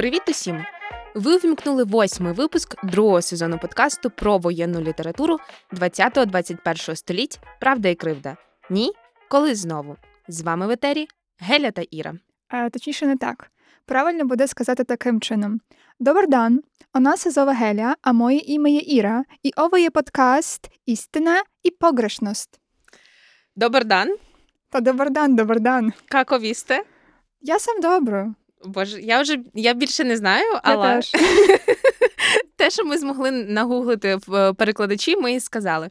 Привіт усім! Ви ввімкнули восьмий випуск другого сезону подкасту про воєнну літературу 20-21 століть Правда і кривда. Ні, коли знову. З вами в етері Геля та Іра. Е, точніше, не так. Правильно буде сказати таким чином: Добр дан, у нас зове Геля, а моє ім'я є Іра, і ово є подкаст Істина і погрешність. Добр дан. Та добр дан, добр дан. Како? Я сам добре. Боже, я вже я більше не знаю, Я але теж. те, що ми змогли нагуглити в е, перекладачі, ми і сказали.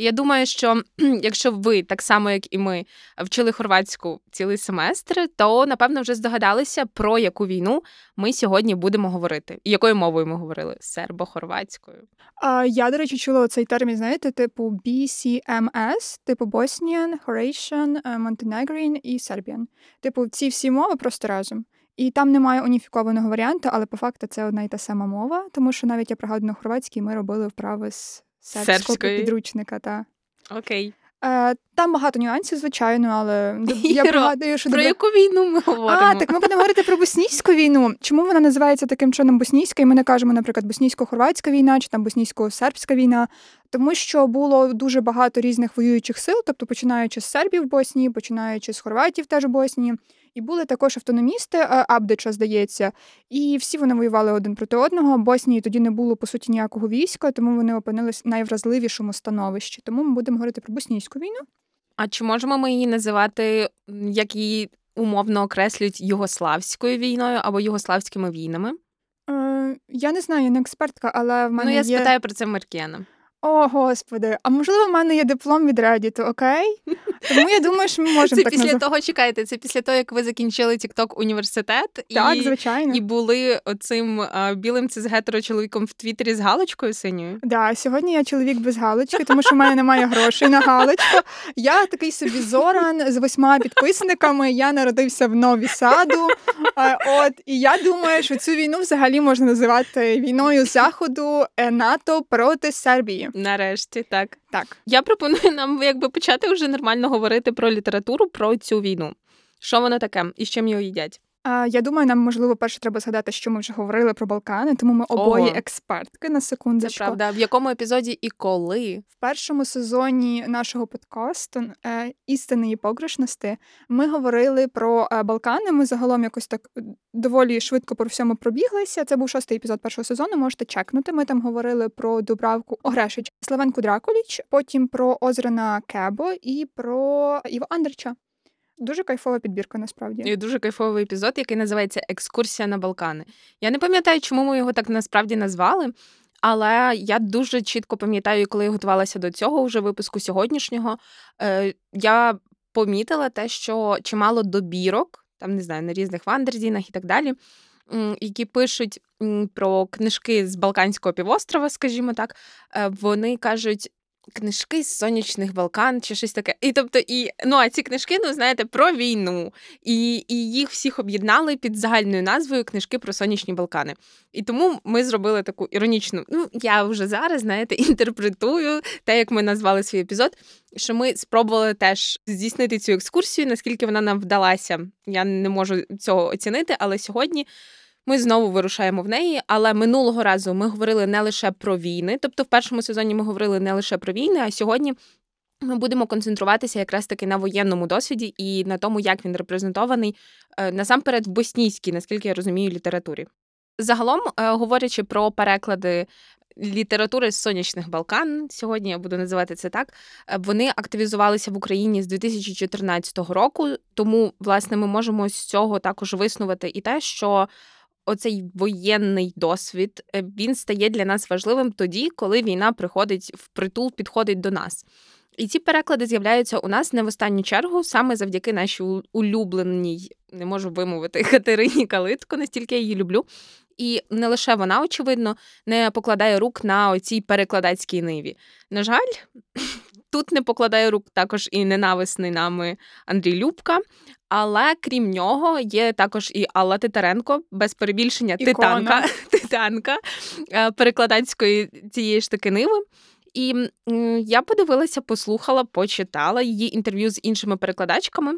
Я думаю, що якщо ви так само, як і ми, вчили хорватську цілий семестр, то напевно вже здогадалися, про яку війну ми сьогодні будемо говорити. І якою мовою ми говорили? Сербо-хорватською. А, я, до речі, чула цей термін, знаєте, типу BCMS, типу Bosnian, Horatian, е, Montenegrin і Serbian. Типу, ці всі мови просто разом. І там немає уніфікованого варіанту, але по факту це одна і та сама мова, тому що навіть я пригадую на хорватській ми робили вправи з сербського підручника. Та. Окей. Е, там багато нюансів, звичайно, але я Іро, пригадую, що Про яку війну ми говоримо? А, так ми будемо говорити про боснійську війну. Чому вона називається таким чином боснійська? І ми не кажемо, наприклад, боснійсько-хорватська війна чи там боснійсько-сербська війна, тому що було дуже багато різних воюючих сил, тобто починаючи з сербів в Боснії, починаючи з хорватів теж в Боснії. І були також автономісти, е, Абдича, здається, і всі вони воювали один проти одного. Боснії тоді не було по суті ніякого війська, тому вони опинились в найвразливішому становищі. Тому ми будемо говорити про боснійську війну. А чи можемо ми її називати, як її умовно окреслюють югославською війною або югославськими війнами? Е, я не знаю, я не експертка, але в мене ну, я є... спитаю про це Маркіяна. О, господи, а можливо, в мене є диплом від Reddit, окей? Тому я думаю, що ми можемо Це так після називати. того, чекайте, це після того, як ви закінчили TikTok університет Так, і, звичайно. і були оцим а, білим цисгетеро чоловіком в Твіттері з галочкою синьою. Да, сьогодні я чоловік без галочки, тому що в мене немає грошей на галочку. Я такий собі зоран з восьма підписниками. Я народився в Нові Саду. А, От і я думаю, що цю війну взагалі можна називати війною заходу е, НАТО проти Сербії. Нарешті, так. Так, Я пропоную нам якби почати вже нормально говорити про літературу, про цю війну. Що воно таке і з чим його їдять? А, я думаю, нам можливо перше треба згадати, що ми вже говорили про Балкани, тому ми обоє Ого. експертки на Це правда. В якому епізоді і коли? В першому сезоні нашого подкасту е, істини і погрешності ми говорили про е, Балкани. Ми загалом якось так доволі швидко по всьому пробіглися. Це був шостий епізод першого сезону. Можете чекнути. Ми там говорили про Дубравку Огрешич, Славенку Дракуліч, потім про Озрана Кебо і про Іво Андрича. Дуже кайфова підбірка, насправді. І дуже кайфовий епізод, який називається Екскурсія на Балкани. Я не пам'ятаю, чому ми його так насправді назвали. Але я дуже чітко пам'ятаю, коли я готувалася до цього вже випуску сьогоднішнього, е, я помітила те, що чимало добірок, там не знаю, на різних вандерзінах і так далі, які пишуть про книжки з Балканського півострова, скажімо так, е, вони кажуть. Книжки з сонячних Балкан чи щось таке. І тобто, і ну а ці книжки, ну знаєте, про війну, і, і їх всіх об'єднали під загальною назвою Книжки про сонячні Балкани. І тому ми зробили таку іронічну. Ну я вже зараз, знаєте, інтерпретую те, як ми назвали свій епізод. Що ми спробували теж здійснити цю екскурсію, наскільки вона нам вдалася. Я не можу цього оцінити, але сьогодні ми знову вирушаємо в неї. Але минулого разу ми говорили не лише про війни, тобто в першому сезоні ми говорили не лише про війни, а сьогодні. Ми будемо концентруватися якраз таки на воєнному досвіді і на тому, як він репрезентований е, насамперед в боснійській, наскільки я розумію, літературі. Загалом, е, говорячи про переклади літератури з сонячних Балкан, сьогодні я буду називати це так. е, Вони активізувалися в Україні з 2014 року. Тому, власне, ми можемо з цього також виснувати і те, що оцей воєнний досвід е, він стає для нас важливим тоді, коли війна приходить в притул, підходить до нас. І ці переклади з'являються у нас не в останню чергу, саме завдяки нашій улюбленій, не можу вимовити Катерині Калитко, настільки я її люблю. І не лише вона, очевидно, не покладає рук на оцій перекладацькій ниві. На жаль, тут не покладає рук також і ненависний нами Андрій Любка. Але крім нього, є також і Алла Титаренко, без перебільшення Ікона. титанка, титанка е, перекладацької цієї ж таки ниви. І я подивилася, послухала, почитала її інтерв'ю з іншими перекладачками.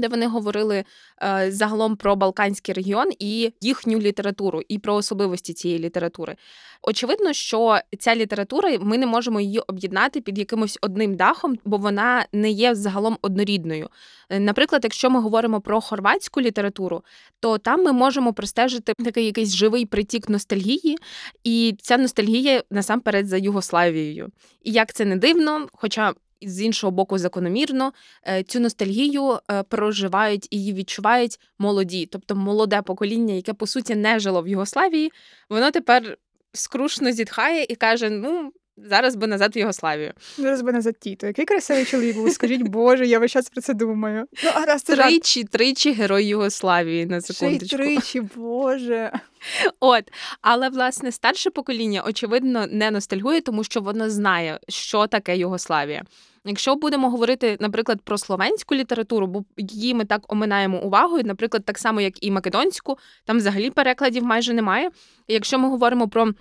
Де вони говорили е, загалом про Балканський регіон і їхню літературу, і про особливості цієї літератури. Очевидно, що ця література ми не можемо її об'єднати під якимось одним дахом, бо вона не є загалом однорідною. Е, наприклад, якщо ми говоримо про хорватську літературу, то там ми можемо простежити такий якийсь живий притік ностальгії, і ця ностальгія насамперед за Югославією. І як це не дивно, хоча з іншого боку, закономірно е, цю ностальгію е, проживають і її відчувають молоді, тобто молоде покоління, яке по суті не жило в Югославії, воно тепер скрушно зітхає і каже: ну. Зараз би назад в Югославію. Зараз би назад тіто. Який красивий чоловік був, скажіть Боже, я весь час про це думаю. Ну, а раз це Тричі, жарт. тричі герой Югославії на секундочку. Ще й тричі, Боже. От, але власне старше покоління, очевидно, не ностальгує, тому що воно знає, що таке Югославія. Якщо будемо говорити, наприклад, про словенську літературу, бо її ми так оминаємо увагою, наприклад, так само, як і македонську, там взагалі перекладів майже немає. Якщо ми говоримо про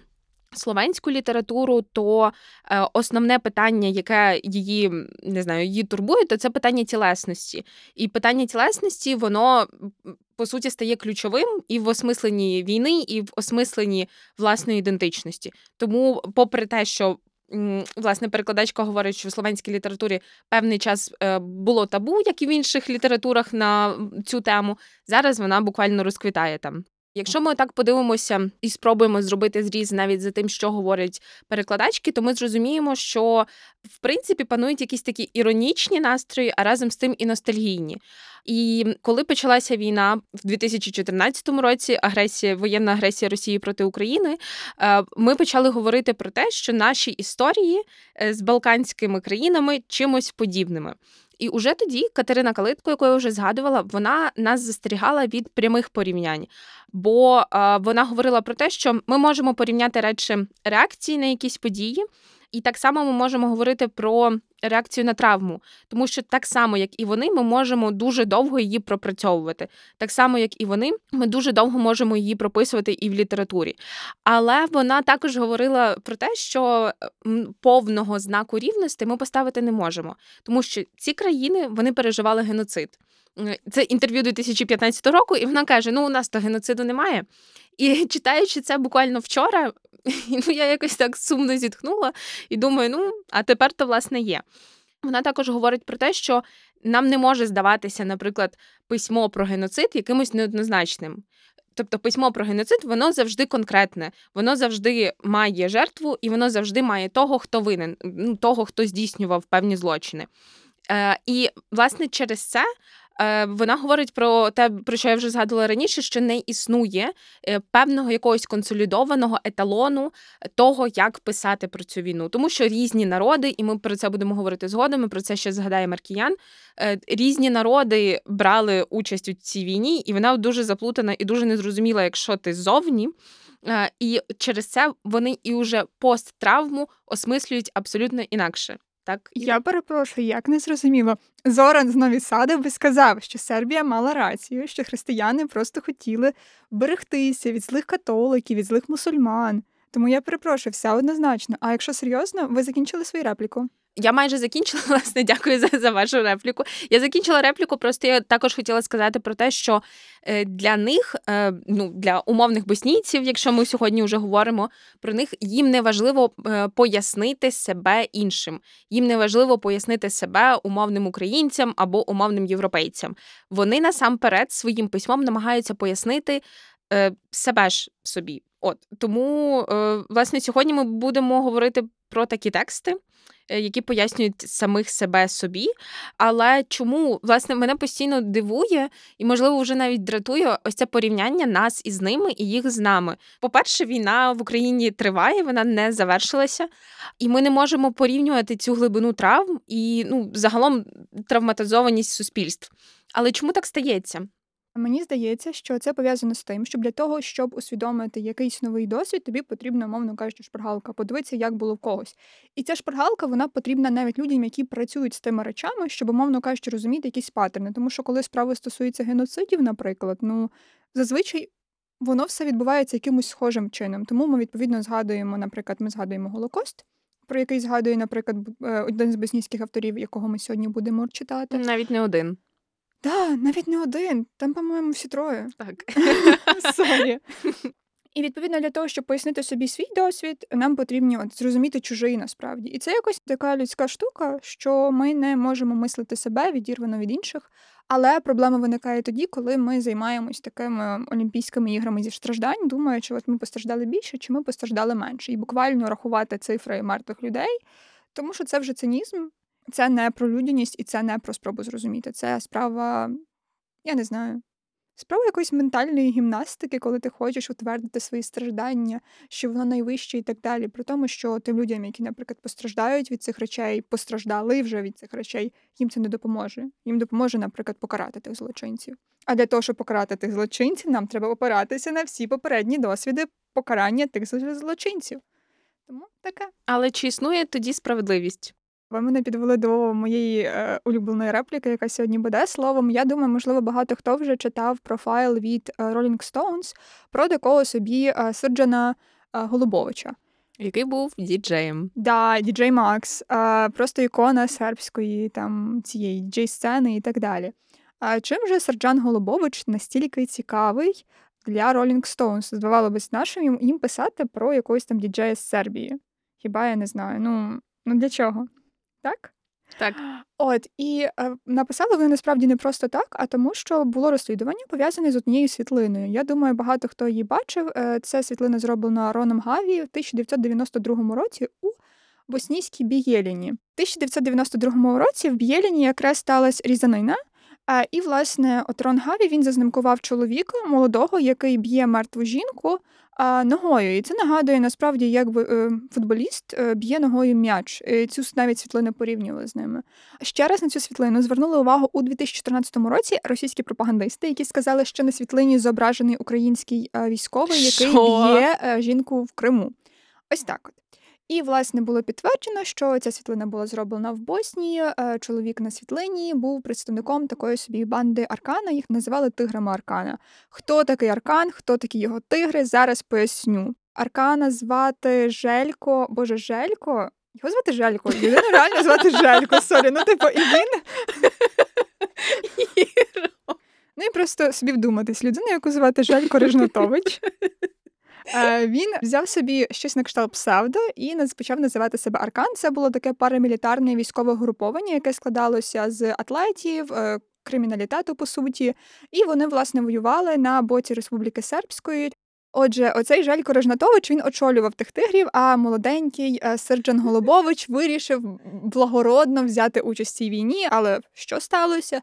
Словенську літературу, то е, основне питання, яке її не знаю, її турбує, то це питання тілесності. І питання тілесності, воно по суті стає ключовим і в осмисленні війни, і в осмисленні власної ідентичності. Тому, попри те, що власне перекладачка говорить, що в словенській літературі певний час е, було табу, як і в інших літературах на цю тему. Зараз вона буквально розквітає там. Якщо ми так подивимося і спробуємо зробити зріз навіть за тим, що говорять перекладачки, то ми зрозуміємо, що в принципі панують якісь такі іронічні настрої, а разом з тим і ностальгійні. І коли почалася війна в 2014 році, агресія, воєнна агресія Росії проти України, е, ми почали говорити про те, що наші історії е, з балканськими країнами чимось подібними. І уже тоді Катерина Калитко, яку я вже згадувала, вона нас застерігала від прямих порівнянь, бо е, вона говорила про те, що ми можемо порівняти речі реакції на якісь події. І так само ми можемо говорити про реакцію на травму, тому що так само, як і вони, ми можемо дуже довго її пропрацьовувати. Так само, як і вони, ми дуже довго можемо її прописувати і в літературі. Але вона також говорила про те, що повного знаку рівності ми поставити не можемо, тому що ці країни вони переживали геноцид. Це інтерв'ю 2015 року, і вона каже: Ну, у нас то геноциду немає. І читаючи це буквально вчора, ну я якось так сумно зітхнула і думаю, ну а тепер то власне є. Вона також говорить про те, що нам не може здаватися, наприклад, письмо про геноцид якимось неоднозначним. Тобто письмо про геноцид, воно завжди конкретне, воно завжди має жертву, і воно завжди має того, хто винен, ну, того, хто здійснював певні злочини. Е, І, власне, через це вона говорить про те, про що я вже згадувала раніше, що не існує е, певного якогось консолідованого еталону того, як писати про цю війну, тому що різні народи, і ми про це будемо говорити згодом. Ми про це ще згадає Маркіян. Е, різні народи брали участь у цій війні, і вона дуже заплутана і дуже незрозуміла, якщо ти ззовні. І через це вони і уже посттравму осмислюють абсолютно інакше. Так, я перепрошую, як не зрозуміло. Зоран з Нові Сади би сказав, що Сербія мала рацію, що християни просто хотіли берегтися від злих католиків, від злих мусульман. Тому я перепрошую, все однозначно. А якщо серйозно, ви закінчили свою репліку? Я майже закінчила, власне, дякую за за вашу репліку. Я закінчила репліку, просто я також хотіла сказати про те, що е, для них, е, ну для умовних боснійців, якщо ми сьогодні вже говоримо про них, їм не важливо е, пояснити себе іншим. Їм не важливо пояснити себе умовним українцям або умовним європейцям. Вони насамперед своїм письмом намагаються пояснити себе ж собі. От тому, власне, сьогодні ми будемо говорити про такі тексти. Е, які пояснюють самих себе собі. Але чому власне мене постійно дивує і, можливо, вже навіть дратує ось це порівняння нас із ними і їх з нами. По-перше, війна в Україні триває, вона не завершилася, і ми не можемо порівнювати цю глибину травм і ну, загалом травматизованість суспільств. Але чому так стається? Мені здається, що це пов'язано з тим, що для того, щоб усвідомити якийсь новий досвід, тобі потрібна, мовно кажучи, шпаргалка, подивитися, як було в когось. І ця шпаргалка вона потрібна навіть людям, які працюють з тими речами, щоб, мовно кажучи, розуміти якісь паттерни. Тому що, коли справи стосуються геноцидів, наприклад, ну зазвичай воно все відбувається якимось схожим чином. Тому ми відповідно згадуємо, наприклад, ми згадуємо Голокост. Про який згадує, наприклад, е, один з боснійських авторів, якого ми сьогодні будемо читати. Навіть не один. Так, навіть не один. Там, по-моєму, всі троє. Так. Sorry. І відповідно для того, щоб пояснити собі свій досвід, нам потрібно от зрозуміти чужий насправді. І це якось така людська штука, що ми не можемо мислити себе відірвано від інших. Але проблема виникає тоді, коли ми займаємось такими олімпійськими іграми зі страждань, думаючи, от ми постраждали більше, чи ми постраждали менше, і буквально рахувати цифри мертвих людей, тому що це вже цинізм, це не про людяність і це не про спробу зрозуміти. Це справа, я не знаю, Справа якоїсь ментальної гімнастики, коли ти хочеш утвердити свої страждання, що воно найвище і так далі. При тому, що тим людям, які, наприклад, постраждають від цих речей, постраждали вже від цих речей, їм це не допоможе. Їм допоможе, наприклад, покарати тих злочинців. А для того, щоб покарати тих злочинців, нам треба опиратися на всі попередні досвіди покарання тих злочинців. Тому таке. Але чи існує тоді справедливість? Ви мене підвели до моєї е, улюбленої репліки, яка сьогодні буде словом. Я думаю, можливо, багато хто вже читав профайл від е, Rolling Stones про такого собі е, Сиджана е, Голубовича. Який був діджеєм. Да, діджей Макс, е, просто ікона сербської там цієї діджей-сцени і так далі. А чим же Серджан Голубович настільки цікавий для Rolling Stones? Здавало би, нашим їм писати про якогось там діджея з Сербії? Хіба я не знаю? Ну, ну для чого? Так? Так. От і е, написали вони насправді не просто так, а тому, що було розслідування пов'язане з однією світлиною. Я думаю, багато хто її бачив. Е, це світлина зроблена Роном Гаві в 1992 році у боснійській Бієліні. В 1992 році в Бієліні якраз сталася різанина. А, І, власне, от Рон Гаві він зазнимкував чоловіка молодого, який б'є мертву жінку ногою. І це нагадує насправді, якби е, футболіст е, б'є ногою м'яч. І Цю навіть світлину порівнювали з ними. Ще раз на цю світлину звернули увагу у 2014 році російські пропагандисти, які сказали, що на світлині зображений український е, військовий, який б'є жінку в Криму. Ось так от. І, власне, було підтверджено, що ця світлина була зроблена в Боснії. Чоловік на світлині був представником такої собі банди Аркана. Їх називали тиграми Аркана. Хто такий Аркан, хто такі його тигри? Зараз поясню. Аркана звати Желько, Боже, Желько. Його звати Желько. Людину реально звати Желько. Sorry, ну типу, і він. Ну і просто собі вдуматись, людину, яку звати Желько Рижнатович. Е, він взяв собі щось на кшталт псевдо і почав називати себе Аркан. Це було таке парамілітарне військове груповання, яке складалося з атлетів, е, криміналітету, по суті, і вони власне воювали на боці Республіки Сербської. Отже, оцей Желько Рожнатович він очолював тих тигрів, а молоденький е, Серджан Голубович вирішив благородно взяти участь в цій війні. Але що сталося?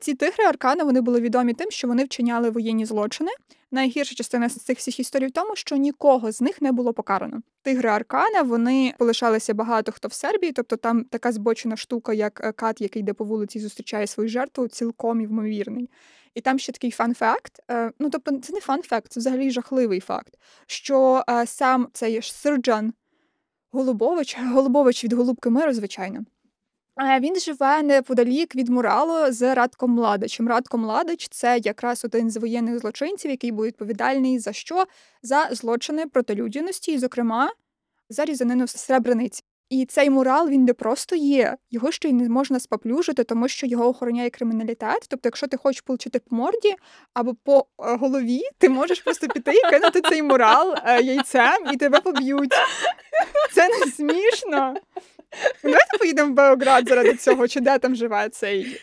Ці тигри Аркана вони були відомі тим, що вони вчиняли воєнні злочини. Найгірша частина з цих всіх історій в тому, що нікого з них не було покарано. Тигри Аркана вони полишалися багато хто в Сербії, тобто там така збочена штука, як е, кат, який йде по вулиці, зустрічає свою жертву, цілком ймовірний. І там ще такий fun fact. Е, ну тобто, це не fun fact, це взагалі жахливий факт. Що е, сам цей Сирджан Голубович, Голубович від Голубки Миру, звичайно. Він живе неподалік від Муралу з Радком Младичем. Радко Младич це якраз один з воєнних злочинців, який був відповідальний за що? За злочини проти людяності, і, зокрема, за різанину Сребрениці. І цей мурал він не просто є, його ще й не можна споплюжити, тому що його охороняє криміналітет. Тобто, якщо ти хочеш отримати по морді або по е, голові, ти можеш просто піти і кинути цей мурал е, яйцем, і тебе поб'ють. Це не смішно. Давайте поїдемо в Београд заради цього, чи де там живе цей.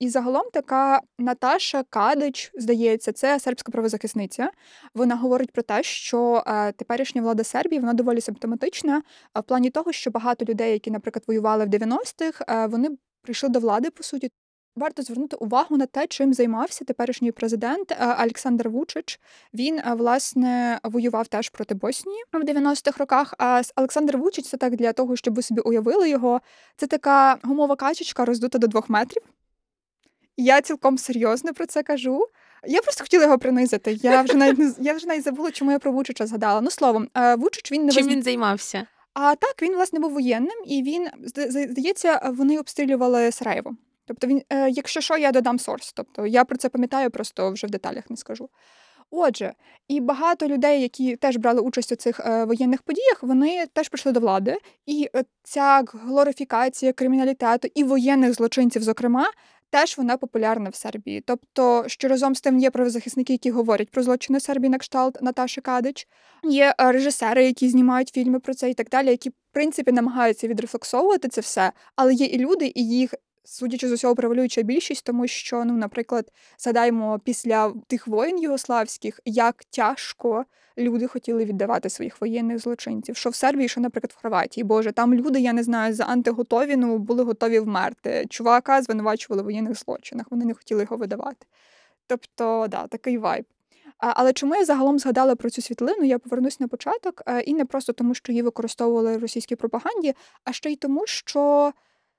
І загалом така Наташа Кадич, здається, це сербська правозахисниця. Вона говорить про те, що е, теперішня влада Сербії вона доволі симптоматична в плані того, що багато людей, які, наприклад, воювали в 90-х, е, вони прийшли до влади по суті Варто звернути увагу на те, чим займався теперішній президент е, Олександр Вучич. Він е, власне воював теж проти Боснії в 90-х роках. А Олександр Вучич це так для того, щоб ви собі уявили його. Це така гумова качечка, роздута до двох метрів. Я цілком серйозно про це кажу. Я просто хотіла його принизити. Я вже навіть не я вже навіть забула, чому я про Вучича згадала. Ну словом, е, Вучич він не чим він займався. А так він власне був воєнним, і він здається, вони обстрілювали Сараєво. Тобто, він, е, якщо що, я додам сорс. Тобто я про це пам'ятаю, просто вже в деталях не скажу. Отже, і багато людей, які теж брали участь у цих е, воєнних подіях, вони теж прийшли до влади. І е, ця глорифікація криміналітету і воєнних злочинців, зокрема, теж вона популярна в Сербії. Тобто, що разом з тим є правозахисники, які говорять про злочини Сербії на кшталт Наташі Кадич, є е, режисери, які знімають фільми про це і так далі, які в принципі намагаються відрефлексовувати це все, але є і люди, і їх. Судячи з усього, превалююча більшість, тому що, ну, наприклад, згадаємо після тих воїн югославських, як тяжко люди хотіли віддавати своїх воєнних злочинців. Що в Сербії, що, наприклад, в Хорватії. Боже, там люди, я не знаю, за антиготовіну були готові вмерти. Чувака звинувачували в воєнних злочинах, вони не хотіли його видавати. Тобто, да, такий вайб. Але чому я загалом згадала про цю світлину? Я повернусь на початок, і не просто тому, що її використовували в російській пропаганді, а ще й тому, що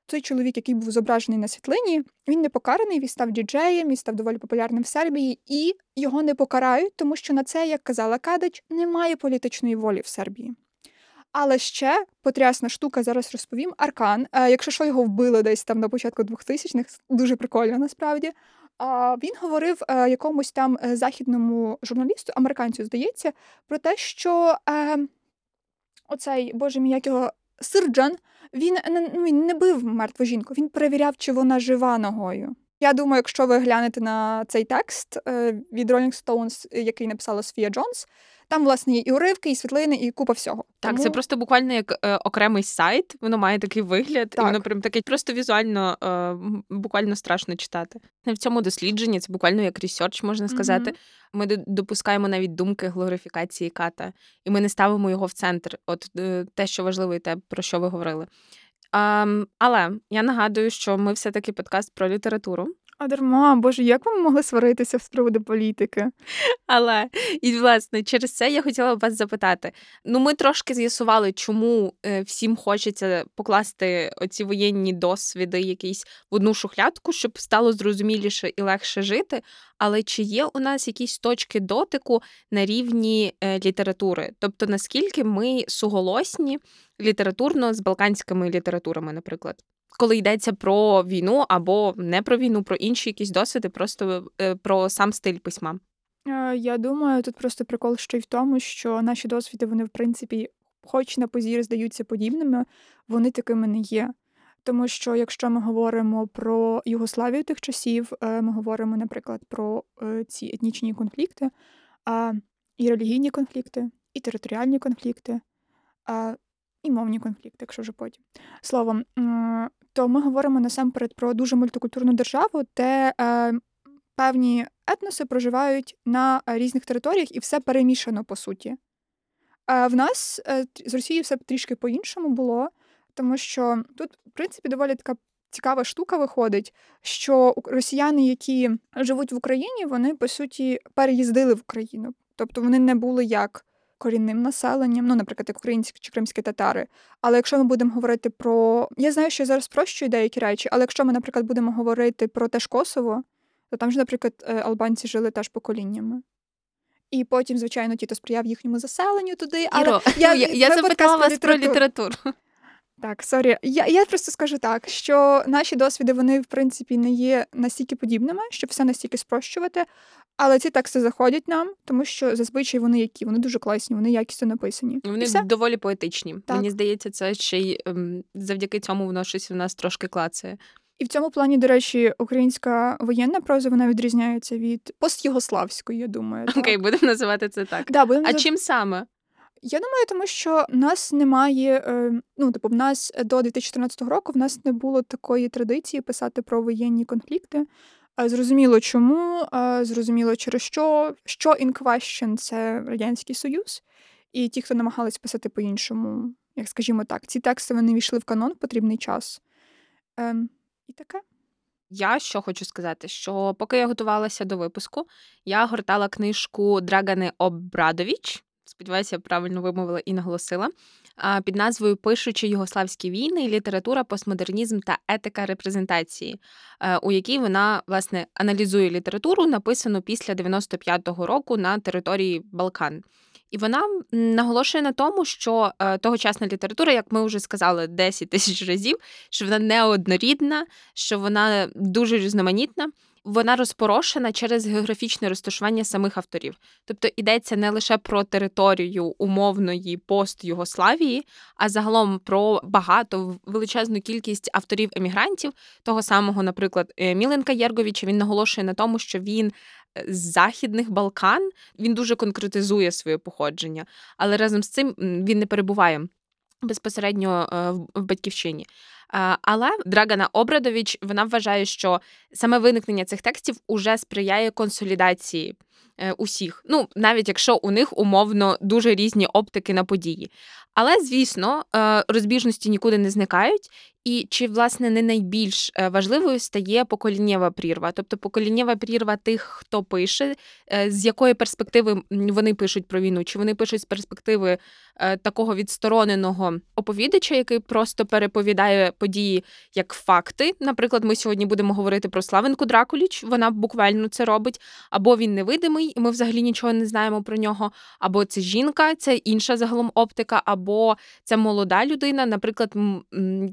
той чоловік, який був зображений на світлині, він не покараний, він став діджеєм, він став доволі популярним в Сербії, і його не покарають, тому що на це, як казала Кадич, немає політичної волі в Сербії. Але ще потрясна штука, зараз розповім. Аркан, якщо що його вбили десь там на початку 2000-х, дуже прикольно насправді. Він говорив якомусь там е, західному журналісту, американцю, здається, про те, що е, оцей боже мій як його Сирджан він не, ну, він не бив мертву жінку, він перевіряв, чи вона жива ногою. Я думаю, якщо ви глянете на цей текст е, від Rolling Stones, який написала Софія Джонс, там, власне, є і уривки, і світлини, і купа всього. Так, Тому... це просто буквально як е, окремий сайт, воно має такий вигляд, так. і воно прям таке просто візуально е, буквально страшно читати. В цьому дослідженні це буквально як research, можна сказати. Mm-hmm. Ми допускаємо навіть думки глорифікації ката, і ми не ставимо його в центр. От е, те, що важливо, і те, про що ви говорили. Um, але я нагадую, що ми все-таки подкаст про літературу. А дарма, боже, як ви могли сваритися з приводу політики? Але і власне через це я хотіла б вас запитати. Ну, ми трошки з'ясували, чому е, всім хочеться покласти оці воєнні досвіди якісь в одну шухлядку, щоб стало зрозуміліше і легше жити. Але чи є у нас якісь точки дотику на рівні е, літератури? Тобто наскільки ми суголосні літературно з балканськими літературами, наприклад? Коли йдеться про війну або не про війну, про інші якісь досвіди, просто е, про сам стиль письма. Е, я думаю, тут просто прикол ще й в тому, що наші досвіди, вони, в принципі, хоч на позір здаються подібними, вони такими не є. Тому що якщо ми говоримо про Югославію тих часів, е, ми говоримо, наприклад, про ці етнічні конфлікти, і релігійні конфлікти, і територіальні конфлікти, і мовні конфлікти, якщо вже потім. Словом, то ми говоримо насамперед про дуже мультикультурну державу, де е, певні етноси проживають на різних територіях і все перемішано по суті. А в нас е, з Росією все трішки по-іншому було, тому що тут, в принципі, доволі така. Цікава штука виходить, що росіяни, які живуть в Україні, вони по суті переїздили в Україну. Тобто вони не були як корінним населенням, ну, наприклад, як українські чи кримські татари. Але якщо ми будемо говорити про. Я знаю, що я зараз спрощую деякі речі, але якщо ми, наприклад, будемо говорити про теж Косово, то там ж, наприклад, е, албанці жили теж поколіннями. І потім, звичайно, ті, хто сприяв їхньому заселенню туди. Але Іро, я я, я запитала вас про літературу. Так, sorry. Я я просто скажу так, що наші досвіди, вони, в принципі, не є настільки подібними, щоб все настільки спрощувати. Але ці тексти заходять нам, тому що зазвичай вони які? Вони дуже класні, вони якісно написані. Вони доволі поетичні. Так. Мені здається, це ще й ем, завдяки цьому воно щось у нас трошки клацає. І в цьому плані, до речі, українська воєнна проза вона відрізняється від постюгославської, я думаю. Окей, будемо називати це так. Да, будемо А назив... чим саме? Я думаю, тому що в нас немає. Е, ну, типу, в нас до 2014 року в нас не було такої традиції писати про воєнні конфлікти. Зрозуміло, чому, зрозуміло, через що. Що in question – це Радянський Союз, і ті, хто намагались писати по-іншому, як скажімо так, ці тексти вони війшли в канон в потрібний час. Ем, І таке. Я що хочу сказати, що поки я готувалася до випуску, я гортала книжку Драгани Обрадович. Сподіваюся, я правильно вимовила і наголосила під назвою Пишучи югославські війни, література, постмодернізм та етика репрезентації, е, у якій вона власне аналізує літературу, написану після 95-го року на території Балкан. І вона наголошує на тому, що е, тогочасна література, як ми вже сказали 10 тисяч разів, що вона неоднорідна, що вона дуже різноманітна. Вона розпорошена через географічне розташування самих авторів. Тобто йдеться не лише про територію умовної пост Югославії, а загалом про багато величезну кількість авторів-емігрантів, того самого, наприклад, е, Міленка Єрговича. Він наголошує на тому, що він. Е, з західних Балкан він дуже конкретизує своє походження, але разом з цим він не перебуває безпосередньо е, в батьківщині. Але Драгана Обрадович вона вважає, що саме виникнення цих текстів уже сприяє консолідації е, усіх. Ну, навіть якщо у них умовно дуже різні оптики на події. Але, звісно, е, розбіжності нікуди не зникають, і чи власне не найбільш е, важливою стає поколіннєва прірва, тобто поколіннєва прірва тих, хто пише, з якої перспективи вони пишуть про війну, чи вони пишуть з перспективи такого відстороненого оповідача, який просто переповідає події як факти. Наприклад, ми сьогодні будемо говорити про Славенку Дракуліч, вона буквально це робить, або він невидимий, і ми взагалі нічого не знаємо про нього, або це жінка, це інша загалом оптика, або це молода людина. Наприклад,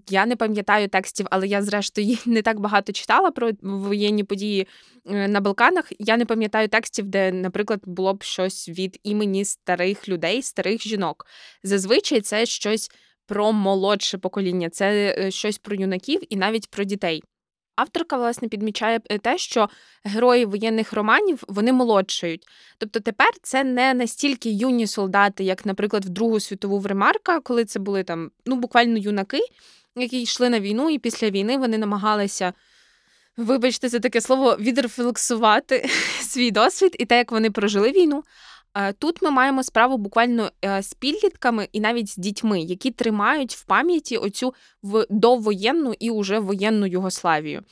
я не пам'ятаю текстів, але я, зрештою, не так багато читала про воєнні події е, на Балканах. Я не пам'ятаю текстів, де, наприклад, було б щось від імені старих людей, старих жінок. Зазвичай це щось про молодше покоління, це е, щось про юнаків і навіть про дітей. Авторка, власне, підмічає е, те, що герої воєнних романів вони молодшають. Тобто тепер це не настільки юні солдати, як, наприклад, в Другу світову в Ремарка, коли це були там ну буквально юнаки, які йшли на війну, і після війни вони намагалися, вибачте, це таке слово, відрефлексувати свій досвід і те, як вони прожили війну. Тут ми маємо справу буквально е, з підлітками і навіть з дітьми, які тримають в пам'яті оцю в довоєнну і уже воєнну Югославію.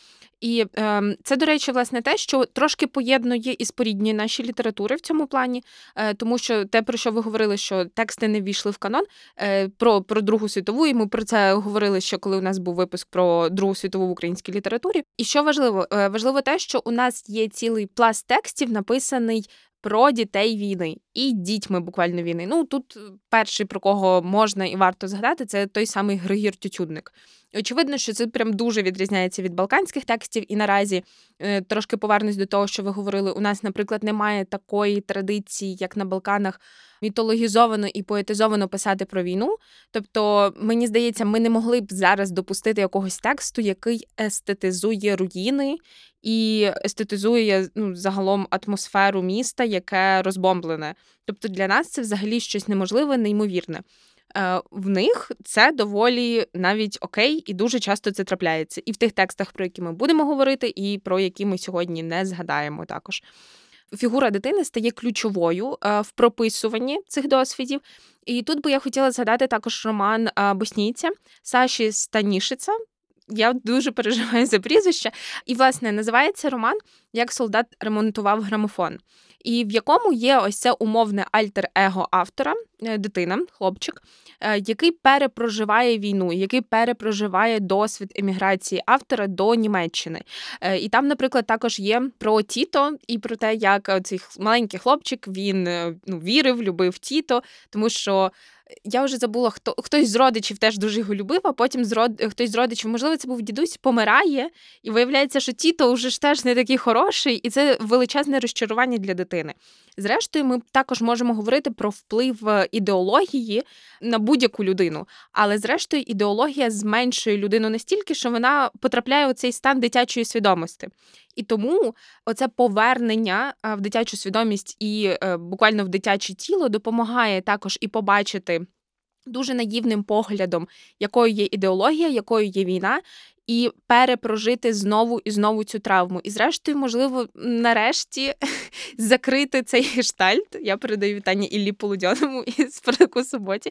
І е, це, до речі, власне те, що трошки поєднує і споріднює наші літератури в цьому плані, е, тому що те, про що ви говорили, що тексти не ввійшли в канон е, про про Другу світову, і ми про це говорили, що коли у нас був випуск про Другу світову в українській літературі. І що важливо, е, важливо те, що у нас є цілий пласт текстів, написаний про дітей війни і дітьми буквально війни. Ну тут перший про кого можна і варто згадати, це той самий Григір Тютюдник. Очевидно, що це прям дуже відрізняється від балканських текстів, і наразі е, трошки повернусь до того, що ви говорили. У нас, наприклад, немає такої традиції, як на Балканах, мітологізовано і поетизовано писати про війну. Тобто, мені здається, ми не могли б зараз допустити якогось тексту, який естетизує руїни і естетизує ну, загалом атмосферу міста, яке розбомблене. Тобто для нас це взагалі щось неможливе, неймовірне. Е, в них це доволі навіть окей, і дуже часто це трапляється. І в тих текстах, про які ми будемо говорити, і про які ми сьогодні не згадаємо також. Фігура дитини стає ключовою е, в прописуванні цих досвідів. І тут би я хотіла згадати також роман е, боснійця Саші Станішиця. Я дуже переживаю за прізвище. І, власне, називається роман Як солдат ремонтував грамофон і в якому є ось це умовне альтер-его автора, е, дитина, хлопчик, е, який перепроживає війну, який перепроживає досвід еміграції автора до Німеччини. Е, і там, наприклад, також є про Тіто і про те, як цей маленький хлопчик він ну, вірив, любив Тіто, тому що я вже забула, хто хтось з родичів теж дуже його любив, а потім з род... хтось з родичів, можливо, це був дідусь, помирає, і виявляється, що тіто вже ж теж не такий хороший, і це величезне розчарування для дитини. Зрештою, ми також можемо говорити про вплив е, ідеології на будь-яку людину. Але, зрештою, ідеологія зменшує людину настільки, що вона потрапляє у цей стан дитячої свідомості. І тому оце повернення е, в дитячу свідомість і е, буквально в дитяче тіло допомагає також і побачити. Дуже наївним поглядом, якою є ідеологія, якою є війна, і перепрожити знову і знову цю травму. І, зрештою, можливо, нарешті закрити цей гештальт. Я передаю вітання Іллі Полудьоному із Параку Суботі.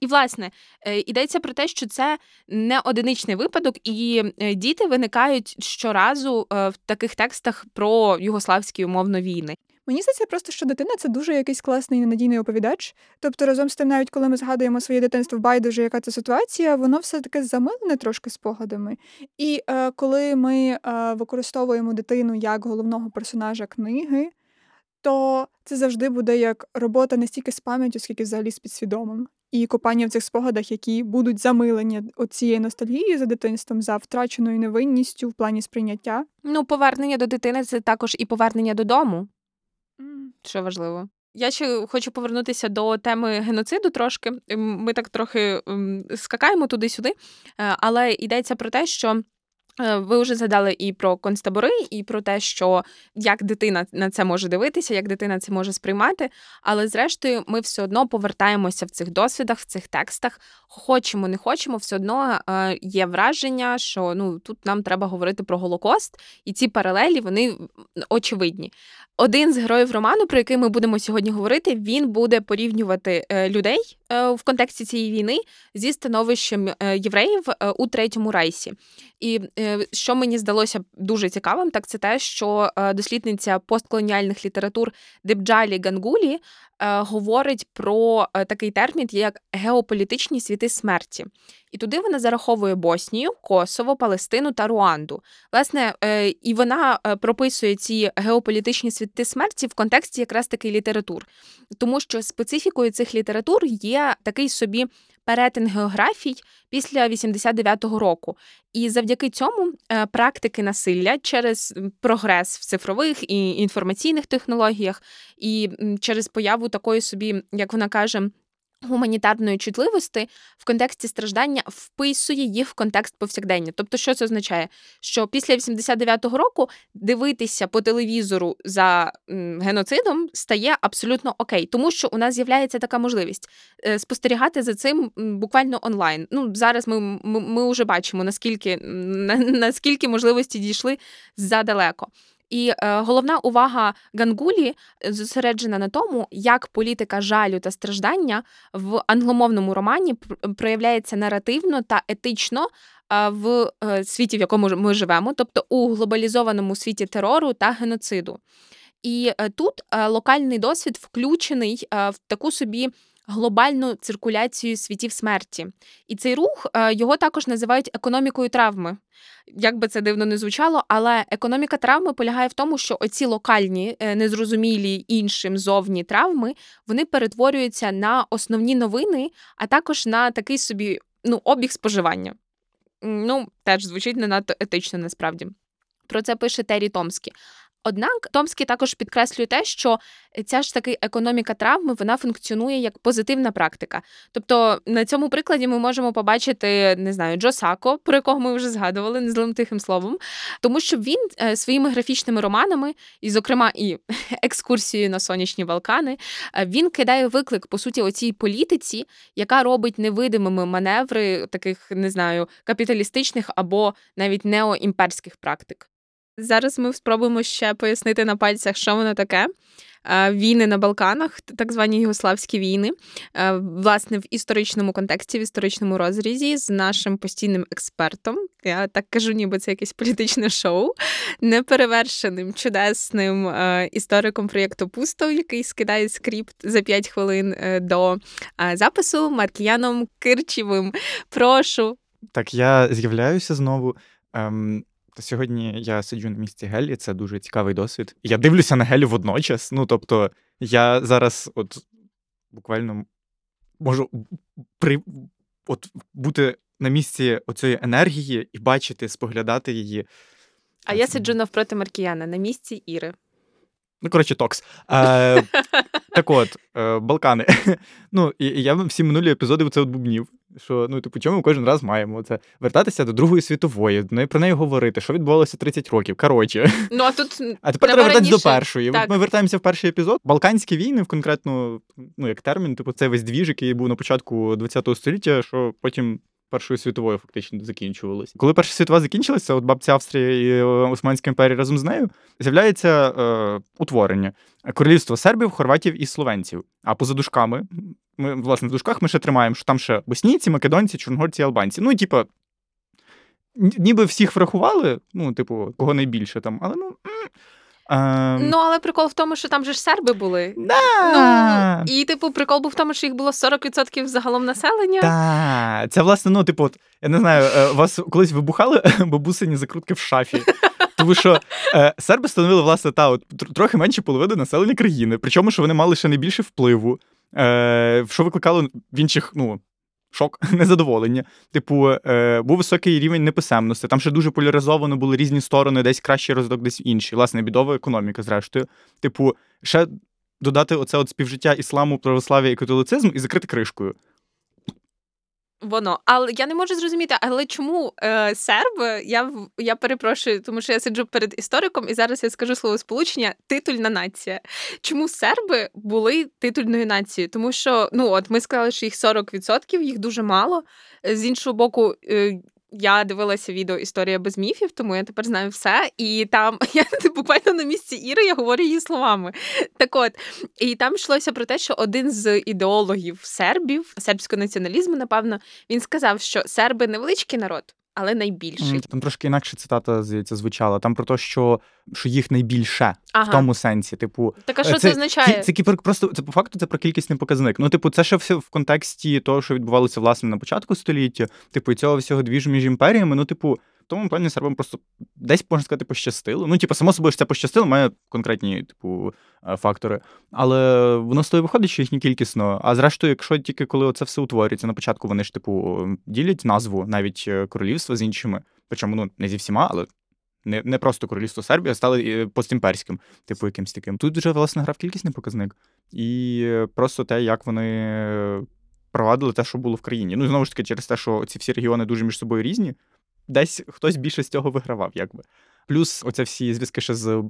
І, власне, е, йдеться про те, що це не одиничний випадок, і е, діти виникають щоразу е, в таких текстах про югославські умовно війни. Мені здається, просто що дитина це дуже якийсь класний ненадійний оповідач. Тобто, разом з тим, навіть коли ми згадуємо своє дитинство байдуже, яка це ситуація, воно все таки замилене трошки спогадами. І е, коли ми е, використовуємо дитину як головного персонажа книги, то це завжди буде як робота не стільки з пам'яттю, скільки взагалі з підсвідомим. і копання в цих спогадах, які будуть замилені цією ностальгією за дитинством, за втраченою невинністю в плані сприйняття. Ну, повернення до дитини це також і повернення додому, що важливо. Я ще хочу повернутися до теми геноциду трошки. Ми так трохи скакаємо туди-сюди, е, але йдеться про те, що ви вже згадали і про концтабори, і про те, що як дитина на це може дивитися, як дитина це може сприймати. Але зрештою, ми все одно повертаємося в цих досвідах, в цих текстах. Хочемо, не хочемо, все одно е, є враження, що ну тут нам треба говорити про Голокост, і ці паралелі вони очевидні. Один з героїв роману, про який ми будемо сьогодні говорити, він буде порівнювати е, людей в контексті цієї війни зі становищем євреїв у третьому рейсі. І е, що мені здалося дуже цікавим, так це те, що е, дослідниця постколоніальних літератур Дебджалі Гангулі е, говорить про такий термін, як геополітичні світи смерті. І туди вона зараховує Боснію, Косово, Палестину та Руанду. Власне, і вона прописує ці геополітичні світи смерті в контексті якраз таки літератур, тому що специфікою цих літератур є такий собі перетин географій після 89-го року. І завдяки цьому е, практики насилля через прогрес в цифрових і інформаційних технологіях, і через появу такої собі, як вона каже, гуманітарної чутливості в контексті страждання вписує їх в контекст повсякдення. Тобто, що це означає? Що після 89-го року дивитися по телевізору за геноцидом стає абсолютно окей, тому що у нас з'являється така можливість е, спостерігати за цим буквально онлайн. Ну зараз ми ми, ми вже бачимо наскільки наскільки можливості дійшли задалеко. І е, головна увага Гангулі е, зосереджена на тому, як політика жалю та страждання в англомовному романі проявляється наративно та етично е, в е, світі, в якому ми живемо, тобто у глобалізованому світі терору та геноциду. І тут локальний досвід включений в таку собі глобальну циркуляцію світів смерті. І цей рух е, його також називають економікою травми. Як би це дивно не звучало, але економіка травми полягає в тому, що оці локальні, е, незрозумілі іншим зовні травми вони перетворюються на основні новини, а також на такий собі ну, обіг споживання. Ну, теж звучить не надто етично насправді. Про це пише Террі Томський. Однак Томський також підкреслює те, що ця ж таки економіка травми вона функціонує як позитивна практика. Тобто на цьому прикладі ми можемо побачити не знаю Джо Сако, про якого ми вже згадували незлим тихим словом, тому що він е, своїми графічними романами, і, зокрема, і екскурсією на сонячні Балкани, е, він кидає виклик по суті оцій політиці, яка робить невидимими маневри таких не знаю капіталістичних або навіть неоімперських практик. Зараз ми спробуємо ще пояснити на пальцях, що воно таке. Війни на Балканах, так звані югославські війни, власне, в історичному контексті, в історичному розрізі з нашим постійним експертом. Я так кажу, ніби це якесь політичне шоу, неперевершеним, чудесним істориком проєкту Пусто, який скидає скрипт за 5 хвилин е, до запису Маркіяном Кирчевим. Прошу. Так, я з'являюся знову. Ем, Сьогодні я сиджу на місці Гелі, це дуже цікавий досвід. Я дивлюся на Гелі водночас. Ну, тобто, я зараз от буквально можу при, от, бути на місці оцієї енергії і бачити, споглядати її. А я сиджу навпроти Маркіяна на місці Іри. Ну, коротше, токс. Е, Так от, е, Балкани. Ну, і, і я всі минулі епізоди це от бубнів. Що ну, типу, чому ми кожен раз маємо це вертатися до Другої світової, про неї говорити, що відбувалося 30 років. Коротше. Ну а тут а тепер треба вертатися до першої. Так. Ми вертаємося в перший епізод. Балканські війни, в конкретно, ну як термін, типу, це весь двіж, який був на початку ХХ століття, що потім Першою світовою фактично закінчувалось. Коли Перша світова закінчилася, от бабця Австрія і е, Османська імперія разом з нею з'являється е, утворення королівство сербів, хорватів і словенців. А поза дужками, ми власне в дужках ми ще тримаємо, що там ще боснійці, македонці, чорногорці, албанці. Ну, типа, ніби всіх врахували, ну, типу, кого найбільше там, але ну. Ем... Ну, але прикол в тому, що там же ж серби були. Да. Ну, І, типу, прикол був в тому, що їх було 40% загалом населення. Так. Це, власне, ну, типу, от, я не знаю, е, у вас колись вибухали бабусині закрутки в шафі. Тому що е, серби становили, власне, та от трохи менше половини населення країни. Причому, що вони мали ще найбільше впливу. е, що викликало в інших, ну. Шок, незадоволення. Типу, е, був високий рівень неписемності. Там ще дуже поляризовано були різні сторони, десь кращий розвиток, десь інший. Власне, бідова економіка, зрештою. Типу, ще додати оце от співжиття ісламу, православ'я і католицизму і закрити кришкою. Воно, але я не можу зрозуміти, але чому е, серби? Я я перепрошую, тому що я сиджу перед істориком, і зараз я скажу слово сполучення титульна нація. Чому серби були титульною нацією? Тому що ну от ми сказали, що їх 40%, їх дуже мало. З іншого боку, е, я дивилася відео Історія без міфів, тому я тепер знаю все. І там я буквально на місці Іри я говорю її словами. Так от, і там йшлося про те, що один з ідеологів сербів, сербського націоналізму, напевно, він сказав, що серби невеличкий народ але найбільший. Там трошки інакше цитата здається, звучала. Там про те, що що їх найбільше ага. в тому сенсі. Типу, так а що це, це означає? Це, це, це просто це по факту це про кількісний показник. Ну, типу, це ще все в контексті того, що відбувалося власне на початку століття. Типу, і цього всього двіж між імперіями. Ну, типу, тому плані сербам просто десь можна сказати пощастило. Ну, типу, само собою, що це пощастило, має конкретні, типу, е, фактори. Але воно з виходить, що їх не кількісно. А зрештою, якщо тільки коли це все утворюється, на початку вони ж, типу, ділять назву навіть е, королівства з іншими, причому ну не зі всіма, але. Не не просто королівство Сербія, стали е, постімперським, типу якимсь таким. Тут вже власне грав кількісний показник, і просто те, як вони провадили те, що було в країні. Ну знову ж таки, через те, що ці всі регіони дуже між собою різні, десь хтось більше з цього вигравав, якби. Плюс оце всі зв'язки ще з.